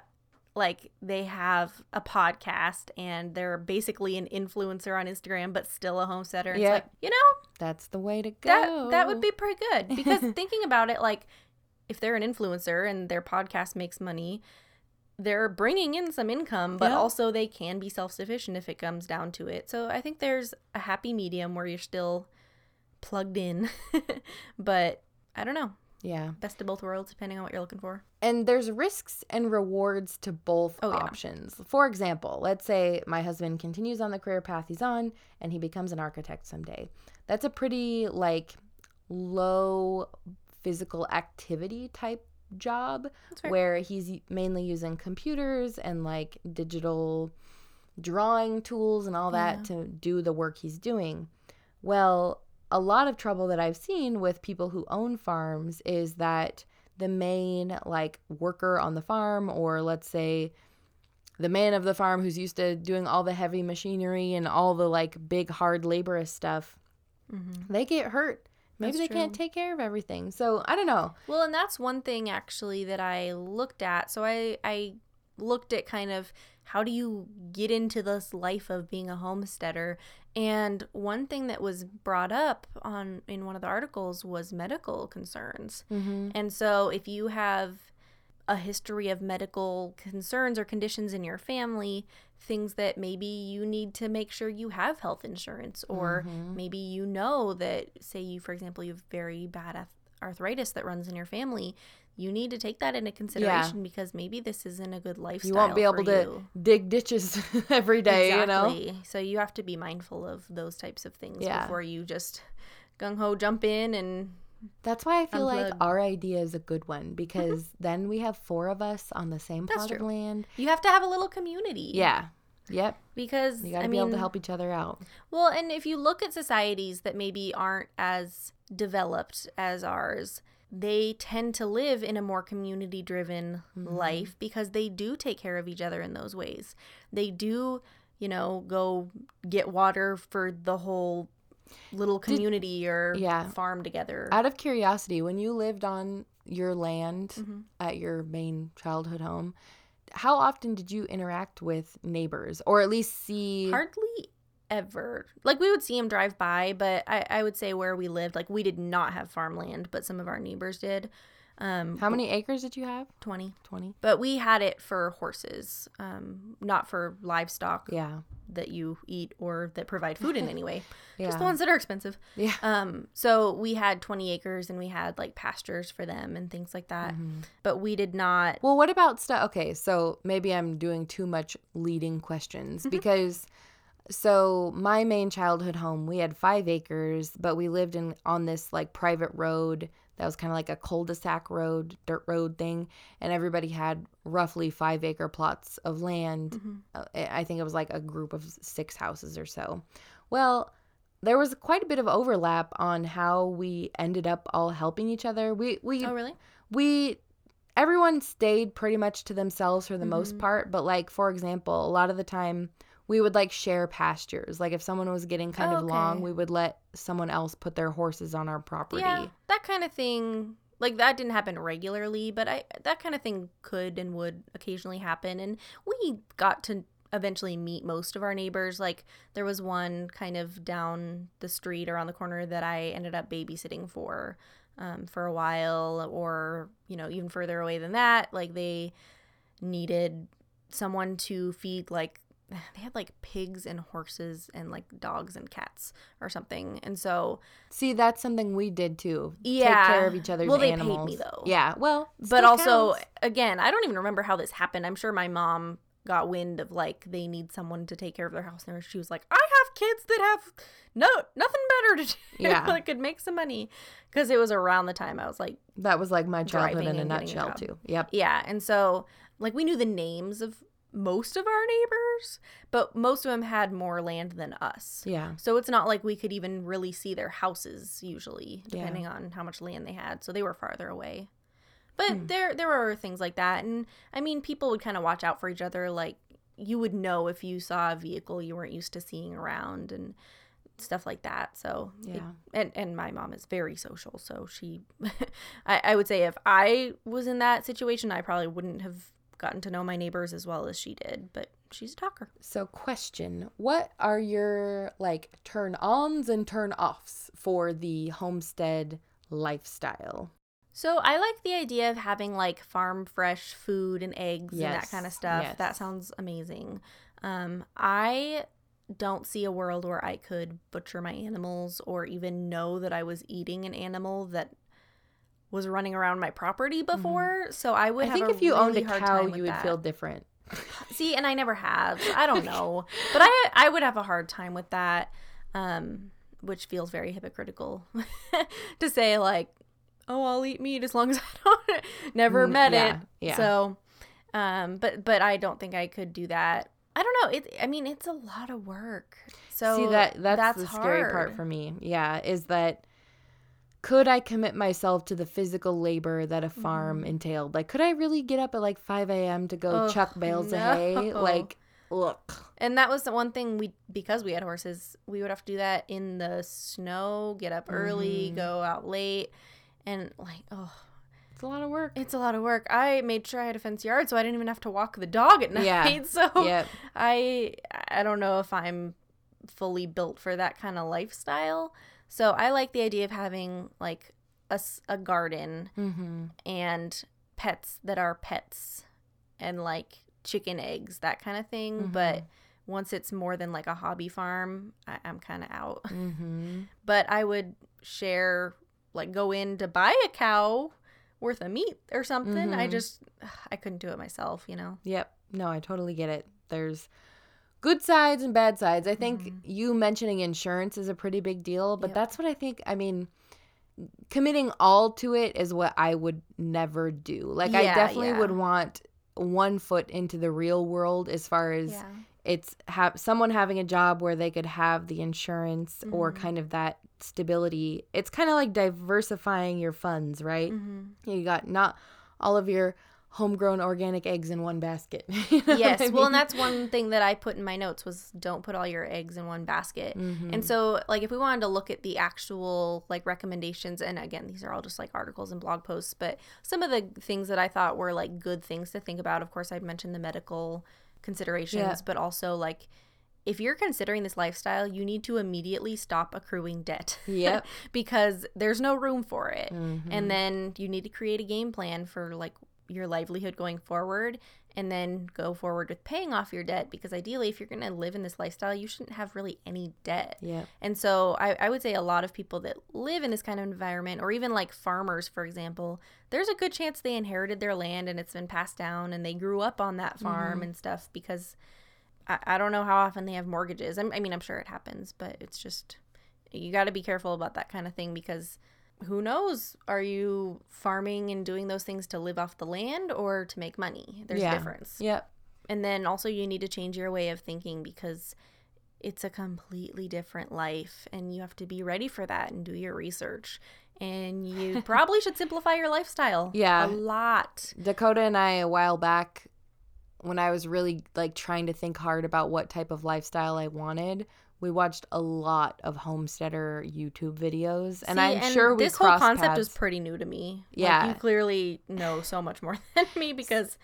like they have a podcast and they're basically an influencer on Instagram but still a homesteader. It's like, you know, That's the way to go. that that would be pretty good because (laughs) thinking about it like if they're an influencer and their podcast makes money they're bringing in some income but Yeah. also they can be self-sufficient if it comes down to it so i think there's a happy medium where you're still plugged in (laughs) but i don't know yeah. best of both worlds depending on what you're looking for And there's risks and rewards to both Oh, yeah. options. For example, let's say my husband continues on the career path he's on and he becomes an architect someday. That's a pretty like low physical activity type job where he's mainly using computers and like digital drawing tools and all that Yeah. to do the work he's doing. Well, a lot of trouble that I've seen with people who own farms is that the main like worker on the farm or let's say the man of the farm who's used to doing all the heavy machinery and all the like big hard laborious stuff Mhm. they get hurt Maybe That's they can't take care of everything. So I don't know. Well, and that's one thing actually that I looked at. So I I looked at kind of how do you get into this life of being a homesteader? And one thing that was brought up on in one of the articles was medical concerns. Mm-hmm. And so if you have a history of medical concerns or conditions in your family, things that maybe you need to make sure you have health insurance, or Mhm. maybe you know that, say, you, for example, you have very bad arthritis that runs in your family, you need to take that into consideration because maybe this isn't a good lifestyle. You won't be able to you. dig ditches (laughs) every day, you know? So you have to be mindful of those types of things Yeah. before you just gung ho jump in and That's why I feel like our idea is a good one because mm-hmm. then we have four of us on the same That's plot of land. you have to have a little community. Yeah. Yep. Because You got to be able to help each other out. Well, and if you look at societies that maybe aren't as developed as ours, they tend to live in a more community driven Mm-hmm. life because they do take care of each other in those ways. They do, you know, go get water for the whole little community or yeah. farm together. Out of curiosity, when you lived on your land Mhm. at your main childhood home, how often did you interact with neighbors or at least see? Hardly ever. Like we would see him drive by, but I, I would say where we lived, like we did not have farmland, but some of our neighbors did. Um, How many acres did you have? 20. 20? But we had it for horses, um, not for livestock Yeah. that you eat or that provide food in (laughs) any way. Yeah. Just the ones that are expensive. Yeah. Um, so we had 20 acres and we had like pastures for them and things like that. Mhm. But we did not. Well, what about stuff? Okay, so maybe I'm doing too much leading questions because so my main childhood home, we had five acres, but we lived in on this like private road that was kind of like a cul-de-sac road, dirt road thing, and everybody had roughly five acre plots of land. Mhm. Uh, I I think it was like a group of six houses or so. Well, there was quite a bit of overlap on how we ended up all helping each other. We we Oh, really? we everyone stayed pretty much to themselves for the most Mhm. part but like for example a lot of the time we would like share pastures like if someone was getting kind Oh, of long we would let someone else put their horses on our property Yeah, that kind of thing. Like that didn't happen regularly, but I that kind of thing could and would occasionally happen. And we got to eventually meet most of our neighbors. Like there was one kind of down the street around the corner that I ended up babysitting for um, for a while, or you know even further away than that. Like they needed someone to feed like (sighs) they had like pigs and horses and like dogs and cats or something. And so see that's something we did too Yeah. take care of each other's Well, they paid me, though. yeah well but also counts. again i don't even remember how this happened i'm sure my mom got wind of like they need someone to take care of their house and she was like i have kids that have no nothing better to do (laughs) Yeah. that could make some money because it was around the time i was like that was like my childhood in a getting a nutshell too yep yeah and so like we knew the names of most of our neighbors but most of them had more land than us yeah so it's not like we could even really see their houses usually, Yeah. depending on how much land they had. So they were farther away. But Hmm. there there were things like that. And I mean people would kind of watch out for each other. Like you would know if you saw a vehicle you weren't used to seeing around and stuff like that. So it- yeah and and my mom is very social, so she (laughs) I, I would say if I was in that situation I probably wouldn't have gotten to know my neighbors as well as she did. But she's a talker. So, question What are your like turn ons and turn offs for the homestead lifestyle? So I like the idea of having like farm fresh food and eggs and that kind of stuff. yes. That sounds amazing. Um, I don't see a world where I could butcher my animals or even know that I was eating an animal that was running around my property before. So I would Mm-hmm. I think if you owned a really hard cow, you would that. feel different. (sighs) See, and I never have. So I don't (laughs) know, but I I would have a hard time with that, um, which feels very hypocritical (laughs) to say like, oh, I'll eat meat as long as (laughs) I don't never Mm, met yeah, it. yeah. So, um, but but I don't think I could do that. I don't know. It. I mean, it's a lot of work. So See that that's, that's the scary part for me. Yeah, is that could I commit myself to the physical labor that a farm Mhm. entailed? Like, could I really get up at like 5 a.m. to go Ugh, chuck bales of hay? (laughs) Like, look. And that was the one thing we because we had horses, we would have to do that in the snow, get up early, Mm-hmm. go out late, and like oh, It's a lot of work. it's a lot of work. I made sure I had a fenced yard so I didn't even have to walk the dog at night. Yeah. (laughs) So Yep. I I don't know if I'm fully built for that kind of lifestyle. So I like the idea of having like a garden Mm-hmm. and pets that are pets and like chicken eggs, that kind of thing. Mm-hmm. But once it's more than like a hobby farm, I, I'm kind of out. (laughs) Mm-hmm. But I would share, like, go in to buy a cow worth of meat or something. I Mhm. just, I couldn't do it myself, you know? Yep. No, I totally get it. There's good sides and bad sides. I think you mentioning insurance is a pretty big deal, but Yep. that's what I think. I mean, committing all to it is what I would never do. Like, I definitely yeah. would want one foot into the real world as far as Yeah. it's have someone having a job where they could have the insurance or Mm-hmm. kind of that stability. It's kind of like diversifying your funds, right? Mm-hmm. You got not all of your homegrown organic eggs in one basket. (laughs) You know yes I well and that's one thing that i put in my notes was don't put all your eggs in one basket Mm-hmm. and so like if we wanted to look at the actual like recommendations and again these are all just like articles and blog posts but some of the things that i thought were like good things to think about of course I'd mentioned the medical considerations Yeah. but also like if you're considering this lifestyle you need to immediately stop accruing debt (laughs) Yep. because there's no room for it Mhm. and then you need to create a game plan for like your livelihood going forward and then go forward with paying off your debt because ideally if you're going to live in this lifestyle you shouldn't have really any debt. Yeah and so I, I would say a lot of people that live in this kind of environment or even like farmers for example there's a good chance they inherited their land and it's been passed down and they grew up on that farm mm-hmm. and stuff because I, I don't know how often they have mortgages. I'm, i mean i'm sure it happens but it's just you got to be careful about that kind of thing because who knows are you farming and doing those things to live off the land or to make money there's Yeah. a difference Yep. and then also you need to change your way of thinking because it's a completely different life and you have to be ready for that and do your research and you (laughs) probably should simplify your lifestyle Yeah. a lot Dakota and I a while back when I was really like trying to think hard about what type of lifestyle I wanted, we watched a lot of homesteader YouTube videos and See, I'm sure we this whole concept paths. is pretty new to me Like, Yeah. you clearly know so much more (laughs) than me because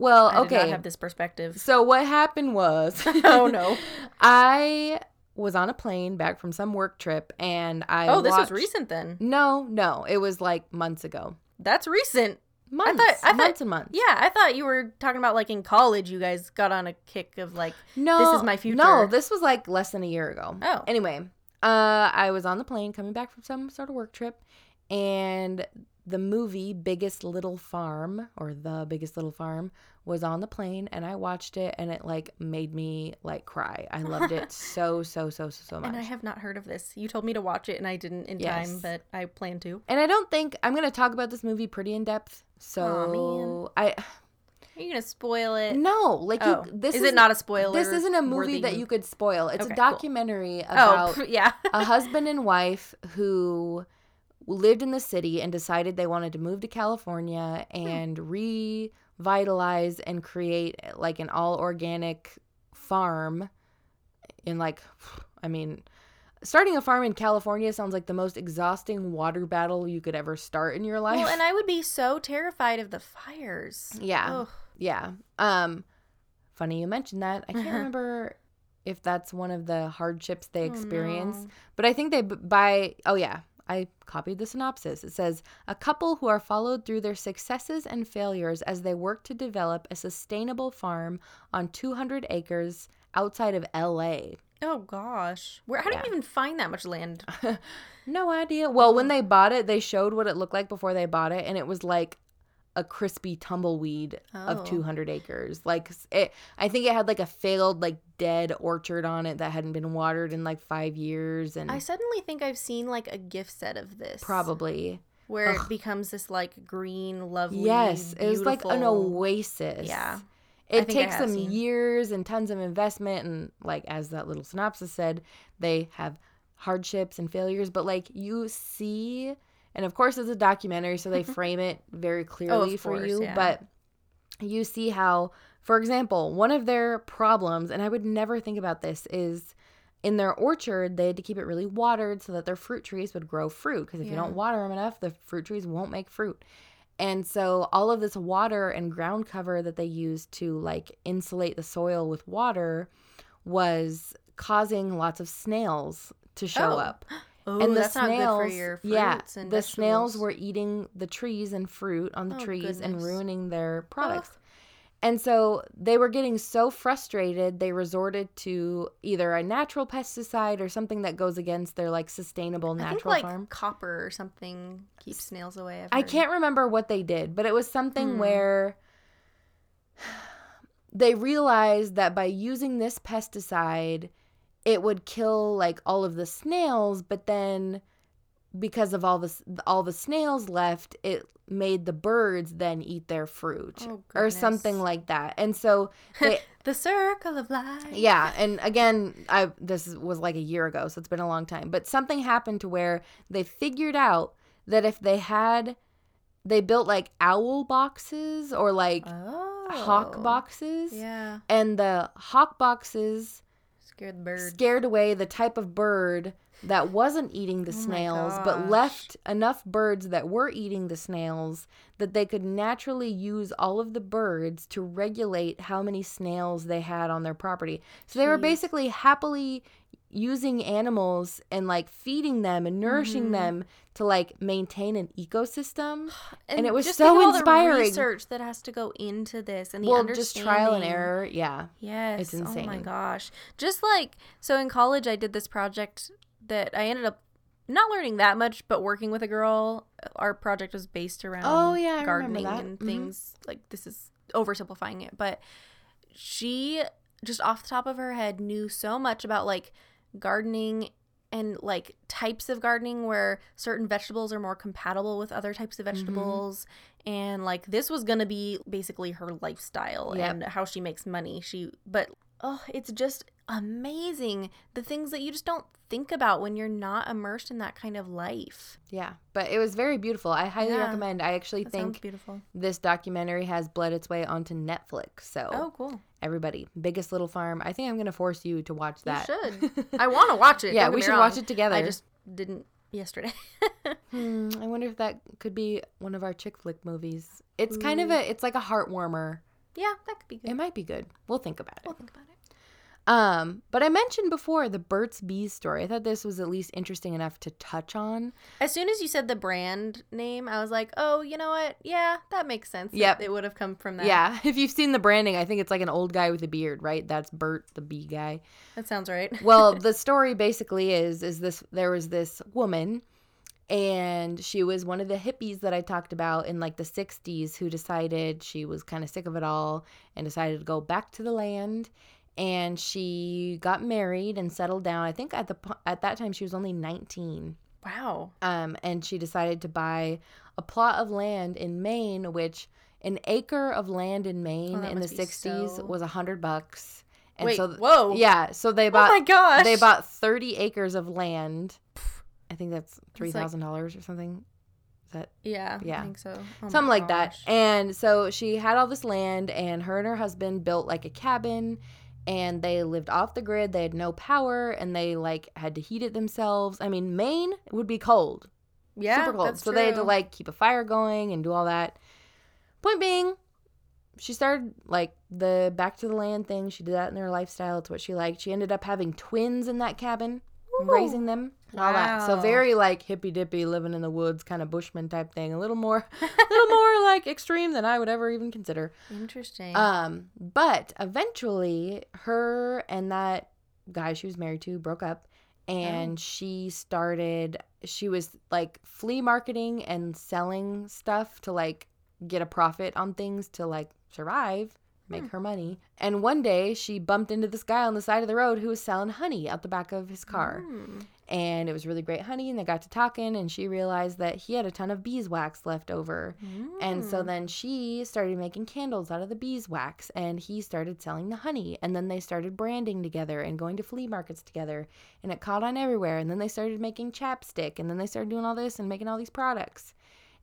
well, i okay. have this perspective So what happened was (laughs) oh no (laughs) I was on a plane back from some work trip and I oh this was recent then No, no, it was like months ago. that's recent Months, I thought- months and months. yeah i thought you were talking about like in college you guys got on a kick of like No, this is my future. No, this was like less than a year ago. Oh. Anyway, uh, I was on the plane coming back from some sort of work trip, and the movie Biggest Little Farm or The Biggest Little Farm was on the plane, and I watched it, and it like made me like cry. I loved it (laughs) so so so so so much. And I have not heard of this. You told me to watch it, and I didn't in Yes. time, but I plan to. And I don't think I'm gonna talk about this movie pretty in depth. So Aw, I Are you gonna spoil it? no like Oh, you. This is it not a spoiler? This isn't a movie that you could spoil. It's Okay, a documentary Oh, about pff, (laughs) yeah. a husband and wife who lived in the city and decided they wanted to move to California hmm. and revitalize and create like an all organic farm in like I mean starting a farm in California sounds like the most exhausting water battle you could ever start in your life. well, and I would be so terrified of the fires. Yeah. Ugh. Yeah. Um funny you mentioned that. I can't Uh-huh. remember if that's one of the hardships they Oh, no. but I think they by oh yeah, I copied the synopsis. It says a couple who are followed through their successes and failures as they work to develop a sustainable farm on 200 acres outside of LA. Oh gosh, where? How do you even find that much land? (laughs) No idea. Well, when they bought it, they showed what it looked like before they bought it, and it was like a crispy tumbleweed Oh. of 200 acres. Like it, I think it had like a failed, like dead orchard on it that hadn't been watered in like five years, and I suddenly think I've seen like a gift set of this, probably where Ugh. it becomes this like green, lovely. yes, it was like an oasis. Yeah. It takes them seen. years and tons of investment, and like as that little synopsis said, they have hardships and failures, but like you see, and of course it's a documentary, so they (laughs) frame it very clearly for course, you, yeah. but you see how for example, one of their problems, and I would never think about this, is in their orchard, they had to keep it really watered so that their fruit trees would grow fruit. Because if you don't water them enough, the fruit trees won't make fruit. And so all of this water and ground cover that they used to like insulate the soil with water was causing lots of snails to show Oh. up. (gasps) Oh, and the that's snails, not good for your fruits yeah, and the snails were eating the trees and fruit on the Oh, trees and ruining their oh. products. And so they were getting so frustrated, they resorted to either a natural pesticide or something that goes against their like sustainable I think natural like farm. copper or something keeps snails away. I can't remember what they did, but it was something Hmm. where they realized that by using this pesticide, it would kill like all of the snails, but then because of all the all the snails left, it made the birds then eat their fruit Oh, or something like that. And so (laughs) they The circle of life. yeah, and again, I this was like a year ago, so it's been a long time. But something happened to where they figured out that if they had they built like owl boxes or like Oh. hawk boxes Yeah. and the hawk boxes Scared the bird. scared away the type of bird that wasn't eating the Oh snails but left enough birds that were eating the snails that they could naturally use all of the birds to regulate how many snails they had on their property. So they were basically happily using animals and like feeding them and nourishing Mhm. them to like maintain an ecosystem. And it was so think of the inspiring. research that has to go into this and the well, just trial and error. Yeah. Yes. It's Oh my gosh. Just like so in college I did this project that I ended up not learning that much, but working with a girl. Our project was based around Oh, yeah, I gardening and Mhm. things like this is oversimplifying it, but she just off the top of her head knew so much about like gardening and like types of gardening where certain vegetables are more compatible with other types of Mm-hmm. vegetables and like this was going to be basically her lifestyle Yep. and how she makes money she but oh it's just amazing the things that you just don't think about when you're not immersed in that kind of life Yeah. But it was very beautiful. I highly Yeah. recommend. I actually that think beautiful this documentary has bled its way onto Netflix. So oh cool everybody, Biggest Little Farm. I think I'm gonna force you to watch that. you should (laughs) i want to watch it yeah, we should wrong. watch it together. i just didn't yesterday (laughs) Hmm, I wonder if that could be one of our chick flick movies. It's kind of a. It's like a heart warmer. Yeah that could be good It might be good. We'll think about it. we'll think about it Um, but I mentioned before the Burt's Bees story. I thought this was at least interesting enough to touch on. As soon as you said the brand name, I was like, "Oh, you know what? Yeah, that makes sense. Yep. it would have come from that. Yeah, (laughs) if you've seen the branding, I think it's like an old guy with a beard, right? That's Burt, the bee guy. that sounds right. well (laughs) the story basically is is this there was this woman and she was one of the hippies that i talked about in like the 60s who decided she was kind of sick of it all and decided to go back to the land and she got married and settled down i think at the at that time she was only 19 Wow. um, and she decided to buy a plot of land in Maine, which an acre of land in Maine Oh, in the '60s so- was a hundred bucks. And Wait, so, whoa. yeah, so they bought Oh my gosh. they bought 30 acres of land. I think that's three thousand like, dollars or something. Is that Yeah. Yeah. I think so. Oh something like that? And so she had all this land, and her and her husband built like a cabin, and they lived off the grid. They had no power, and they like had to heat it themselves. I mean, Maine would be cold yeah, super cold. So they had to like keep a fire going and do all that. Point being, she started like the back to the land thing. She did that in her lifestyle. It's what she liked. She ended up having twins in that cabin, and raising them and all that. So very like hippy dippy, living in the woods, kind of bushman type thing. A little more, (laughs) a (laughs) little more like extreme than I would ever even consider. Interesting. Um, but eventually, her and that guy she was married to broke up, and she started. She was like flea marketing and selling stuff to like get a profit on things to like survive, make Hmm. her money. And one day, she bumped into this guy on the side of the road who was selling honey out the back of his car Mm. And it was really great honey and they got to talking and she realized that he had a ton of beeswax left over and so Mm. then she started making candles out of the beeswax and he started selling the honey and then they started branding together and going to flea markets together and it caught on everywhere and then they started making chapstick and then they started doing all this and making all these products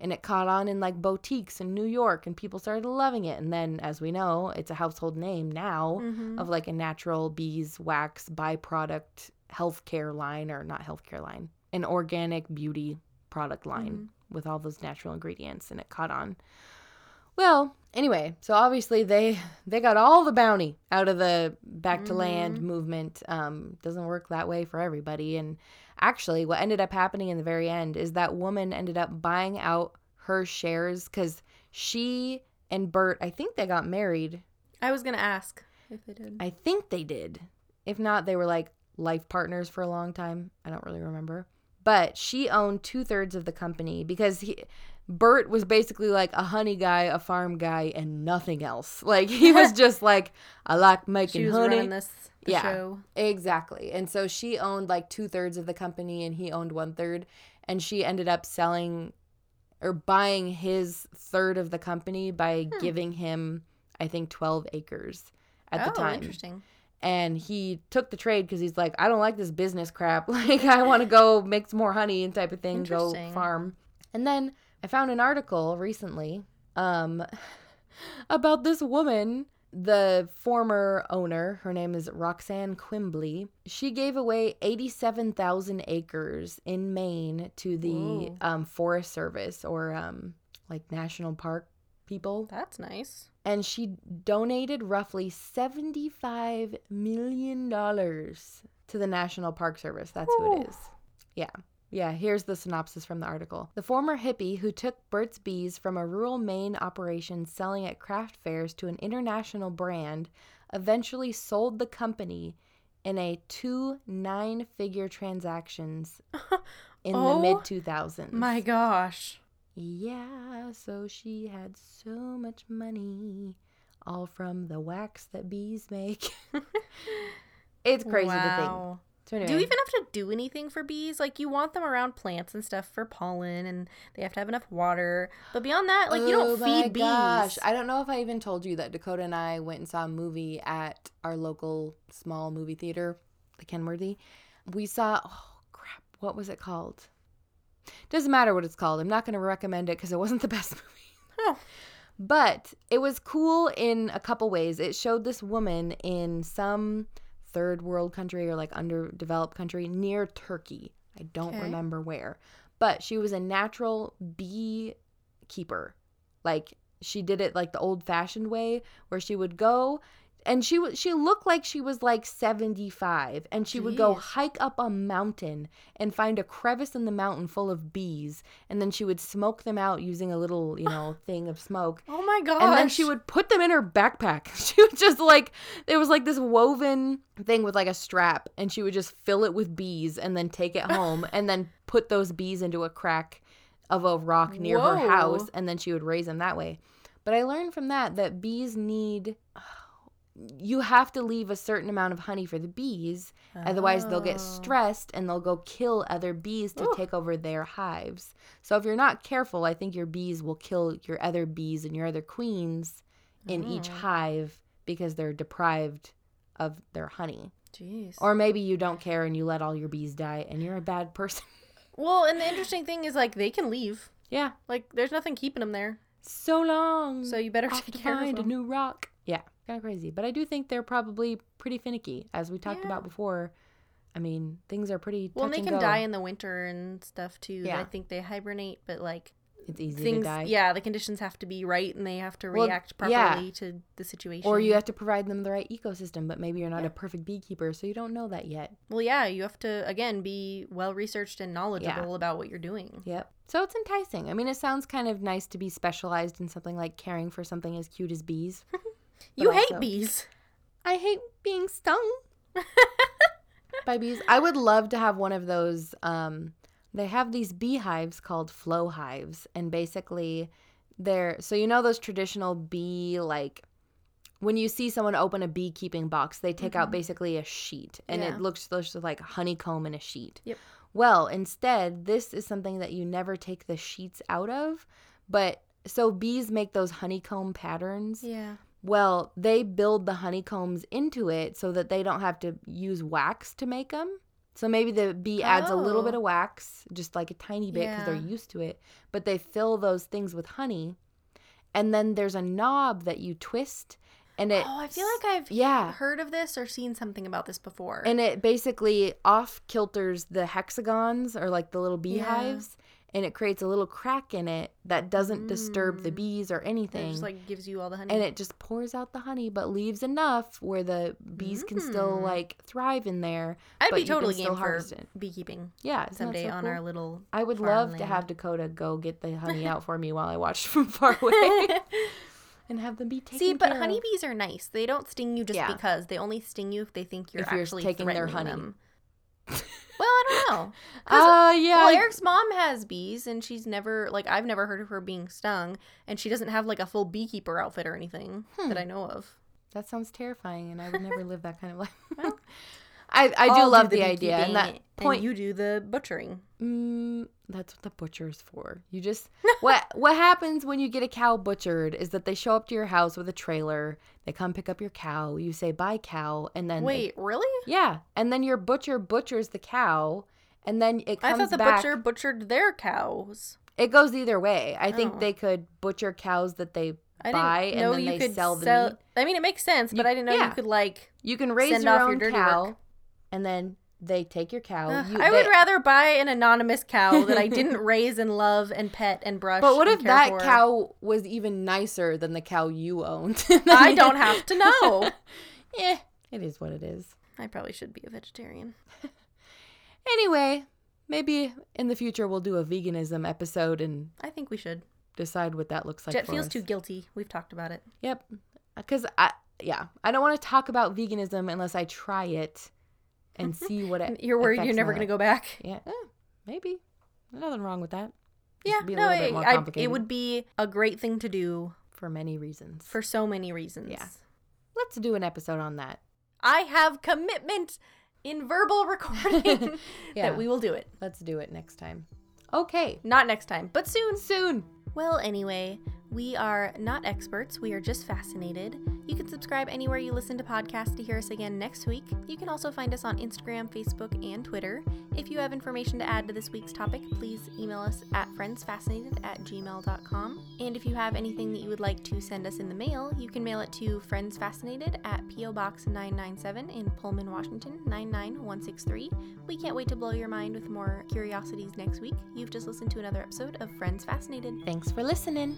and it caught on in like boutiques in New York and people started loving it. And then, as we know, it's a household name now Mhm. of like a natural beeswax byproduct healthcare line or not healthcare line, an organic beauty product line with all those natural ingredients and it caught on. Well, anyway, so obviously they they got all the bounty out of the back to land movement. Um, doesn't work that way for everybody. And actually, what ended up happening in the very end is that woman ended up buying out her shares because she and Burt, I think they got married. I was gonna ask if they did. I think they did. If not, they were like life partners for a long time. I don't really remember. But she owned two thirds of the company because he, Burt was basically like a honey guy, a farm guy, and nothing else. (laughs) Like he was (laughs) just like, I like making She was honey. running this the Yeah. show. Exactly. And so she owned like two thirds of the company and he owned one third. And she ended up selling or buying his third of the company by giving him, I think, 12 acres at Hmm. oh, the time. interesting. And he took the trade because he's like, I don't like this business crap. (laughs) Like, I want to go make some more honey and type of thing, go farm. And then I found an article recently um, (laughs) about this woman, the former owner. Her name is Roxanne Quimbley. She gave away 87,000 acres in Maine to the um, Forest Service or um, like national park people. That's nice. And she donated roughly $75 million to the National Park Service. That's who it is. Yeah. Yeah, here's the synopsis from the article. The former hippie who took Burt's Bees from a rural Maine operation selling at craft fairs to an international brand eventually sold the company in a two nine figure transactions (laughs) in Oh the mid 2000s. My gosh. Yeah, so she had so much money, all from the wax that bees make. (laughs) it's crazy to think. So anyway, Do you even have to do anything for bees? Like you want them around plants and stuff for pollen, and they have to have enough water. But beyond that, like you Oh don't my feed bees. Gosh, I don't know if I even told you that Dakota and I went and saw a movie at our local small movie theater, the Kenworthy. We saw oh crap, what was it called? Doesn't matter what it's called. I'm not going to recommend it because it wasn't the (laughs) best movie. But it was cool in a couple ways. It showed this woman in some third world country or like underdeveloped country near Turkey. I don't Okay. remember where. But she was a natural bee keeper. Like she did it like the old fashioned way where she would go and she was she looked like she was like 75 and she would go hike up a mountain and find a crevice in the mountain full of bees and then she would smoke them out using a little you know (laughs) thing of smoke Oh my god and then she would put them in her backpack. (laughs) She would just like it was like this woven thing with like a strap, and she would just fill it with bees and then take it home (laughs) and then put those bees into a crack of a rock near her house, and then she would raise them that way. But I learned from that that bees need. You have to leave a certain amount of honey for the bees, otherwise they'll get Oh. stressed and they'll go kill other bees to Ooh. take over their hives. So if you're not careful, I think your bees will kill your other bees and your other queens in each Oh. hive because they're deprived of their honey. Jeez. Or maybe you don't care and you let all your bees die and you're a bad person. (laughs) well, and the interesting thing is like they can leave. yeah. Like there's nothing keeping them there. So long. So you better Off take care of find a new rock. Yeah, kind of crazy. But I do think they're probably pretty finicky, as we talked Yeah. about before. I mean, things are pretty. Well, they can go. die in the winter and stuff too. Yeah. I think they hibernate, but like It's easy things, to die. yeah, the conditions have to be right, and they have to Well, react yeah. properly to the situation. Or you have to provide them the right ecosystem, but maybe you're not Yeah. a perfect beekeeper, so you don't know that yet. well, yeah, you have to again be well researched and knowledgeable about what you're doing. Yep. So it's enticing. I mean, it sounds kind of nice to be specialized in something like caring for something as cute as bees. (laughs) You hate bees. I hate being stung (laughs) by bees. I would love to have one of those. Um, they have these beehives called flow hives, and basically, they're so you know those traditional bee like. When you see someone open a beekeeping box, they take out Mhm. basically a sheet, and Yeah. it looks looks like honeycomb in a sheet. Yep. Well, instead, this is something that you never take the sheets out of, but so bees make those honeycomb patterns. Yeah. Well, they build the honeycombs into it so that they don't have to use wax to make them. So maybe the bee adds a little bit Oh. of wax, just like a tiny bit because they're used to it, but they fill those things with honey. And then there's a knob that you twist and it oh, I feel like I've yeah. heard of this or seen something about this before. and it basically off kilters the hexagons or like the little beehives and it creates a little crack in it that doesn't disturb the Mm. bees or it anything. just like gives you all the honey. and it just pours out the honey but leaves enough where the bees can still Mm. like thrive in there. I'd be totally game for it. beekeeping Yeah, someday so on our little. I would love to have Dakota go get the honey (laughs) out for me while I watch from (laughs) far away (laughs) and have them be taken See, but honeybees are nice. They don't sting you just Yeah. because. They only sting you if they think you're If you're actually taking their honey. them. Well, I don't know. (laughs) Uh, yeah. Well, Eric's mom has bees, and she's never like I've never heard of her being stung, and she doesn't have like a full beekeeper outfit or anything Hmm. that I know of. that sounds terrifying, and I would never (laughs) live that kind of life. Well, I, I do I'll love the, idea, and that point. you do the butchering. Mm, that's what the butcher's for. You just what (laughs) what happens when you get a cow butchered is that they show up to your house with a trailer. They come pick up your cow. You say bye cow, and then they- Wait, really? yeah, and then your butcher butchers the cow, and then it I comes thought the back. butcher butchered their cows. It goes either way. I think Oh. they could butcher cows that they I buy and then you they could sell the sell. meat. I mean, it makes sense, but You- I didn't know yeah. you could like. You can raise Send your off your own dirty cow, work. And then they take your cow. Ugh, You- I would rather buy an anonymous cow that I didn't (laughs) raise and love and pet and brush. But what if that for. cow was even nicer than the cow you owned? (laughs) I don't have to know. (laughs) Yeah, it is what it is. I probably should be a vegetarian. Anyway, maybe in the future we'll do a veganism episode and I think we should. decide what that looks like. Jet feels us. too guilty. We've talked about it. Yep, because I yeah I don't want to talk about veganism unless I try it and (laughs) see what it. You're worried you're never going to go back. Yeah, eh, maybe. Nothing wrong with that. Yeah, no, it, I- it would be a great thing to do For many reasons. for so many reasons. Yeah. Let's do an episode on that. I have commitment in verbal (laughs) recording (laughs) Yeah. that we will do it. Let's do it next time. Okay. Not next time, but soon. Soon. Well, anyway, we are not experts. We are just fascinated. You can subscribe anywhere you listen to podcasts to hear us again next week. You can also find us on Instagram, Facebook, and Twitter. If you have information to add to this week's topic, please email us at friendsfascinated at gmail.com. And if you have anything that you would like to send us in the mail, you can mail it to friendsfascinated at P.O. Box 997 in Pullman, Washington 99163. We can't wait to blow your mind with more curiosities next week. You've just listened to another episode of Friends Fascinated. Thanks for listening.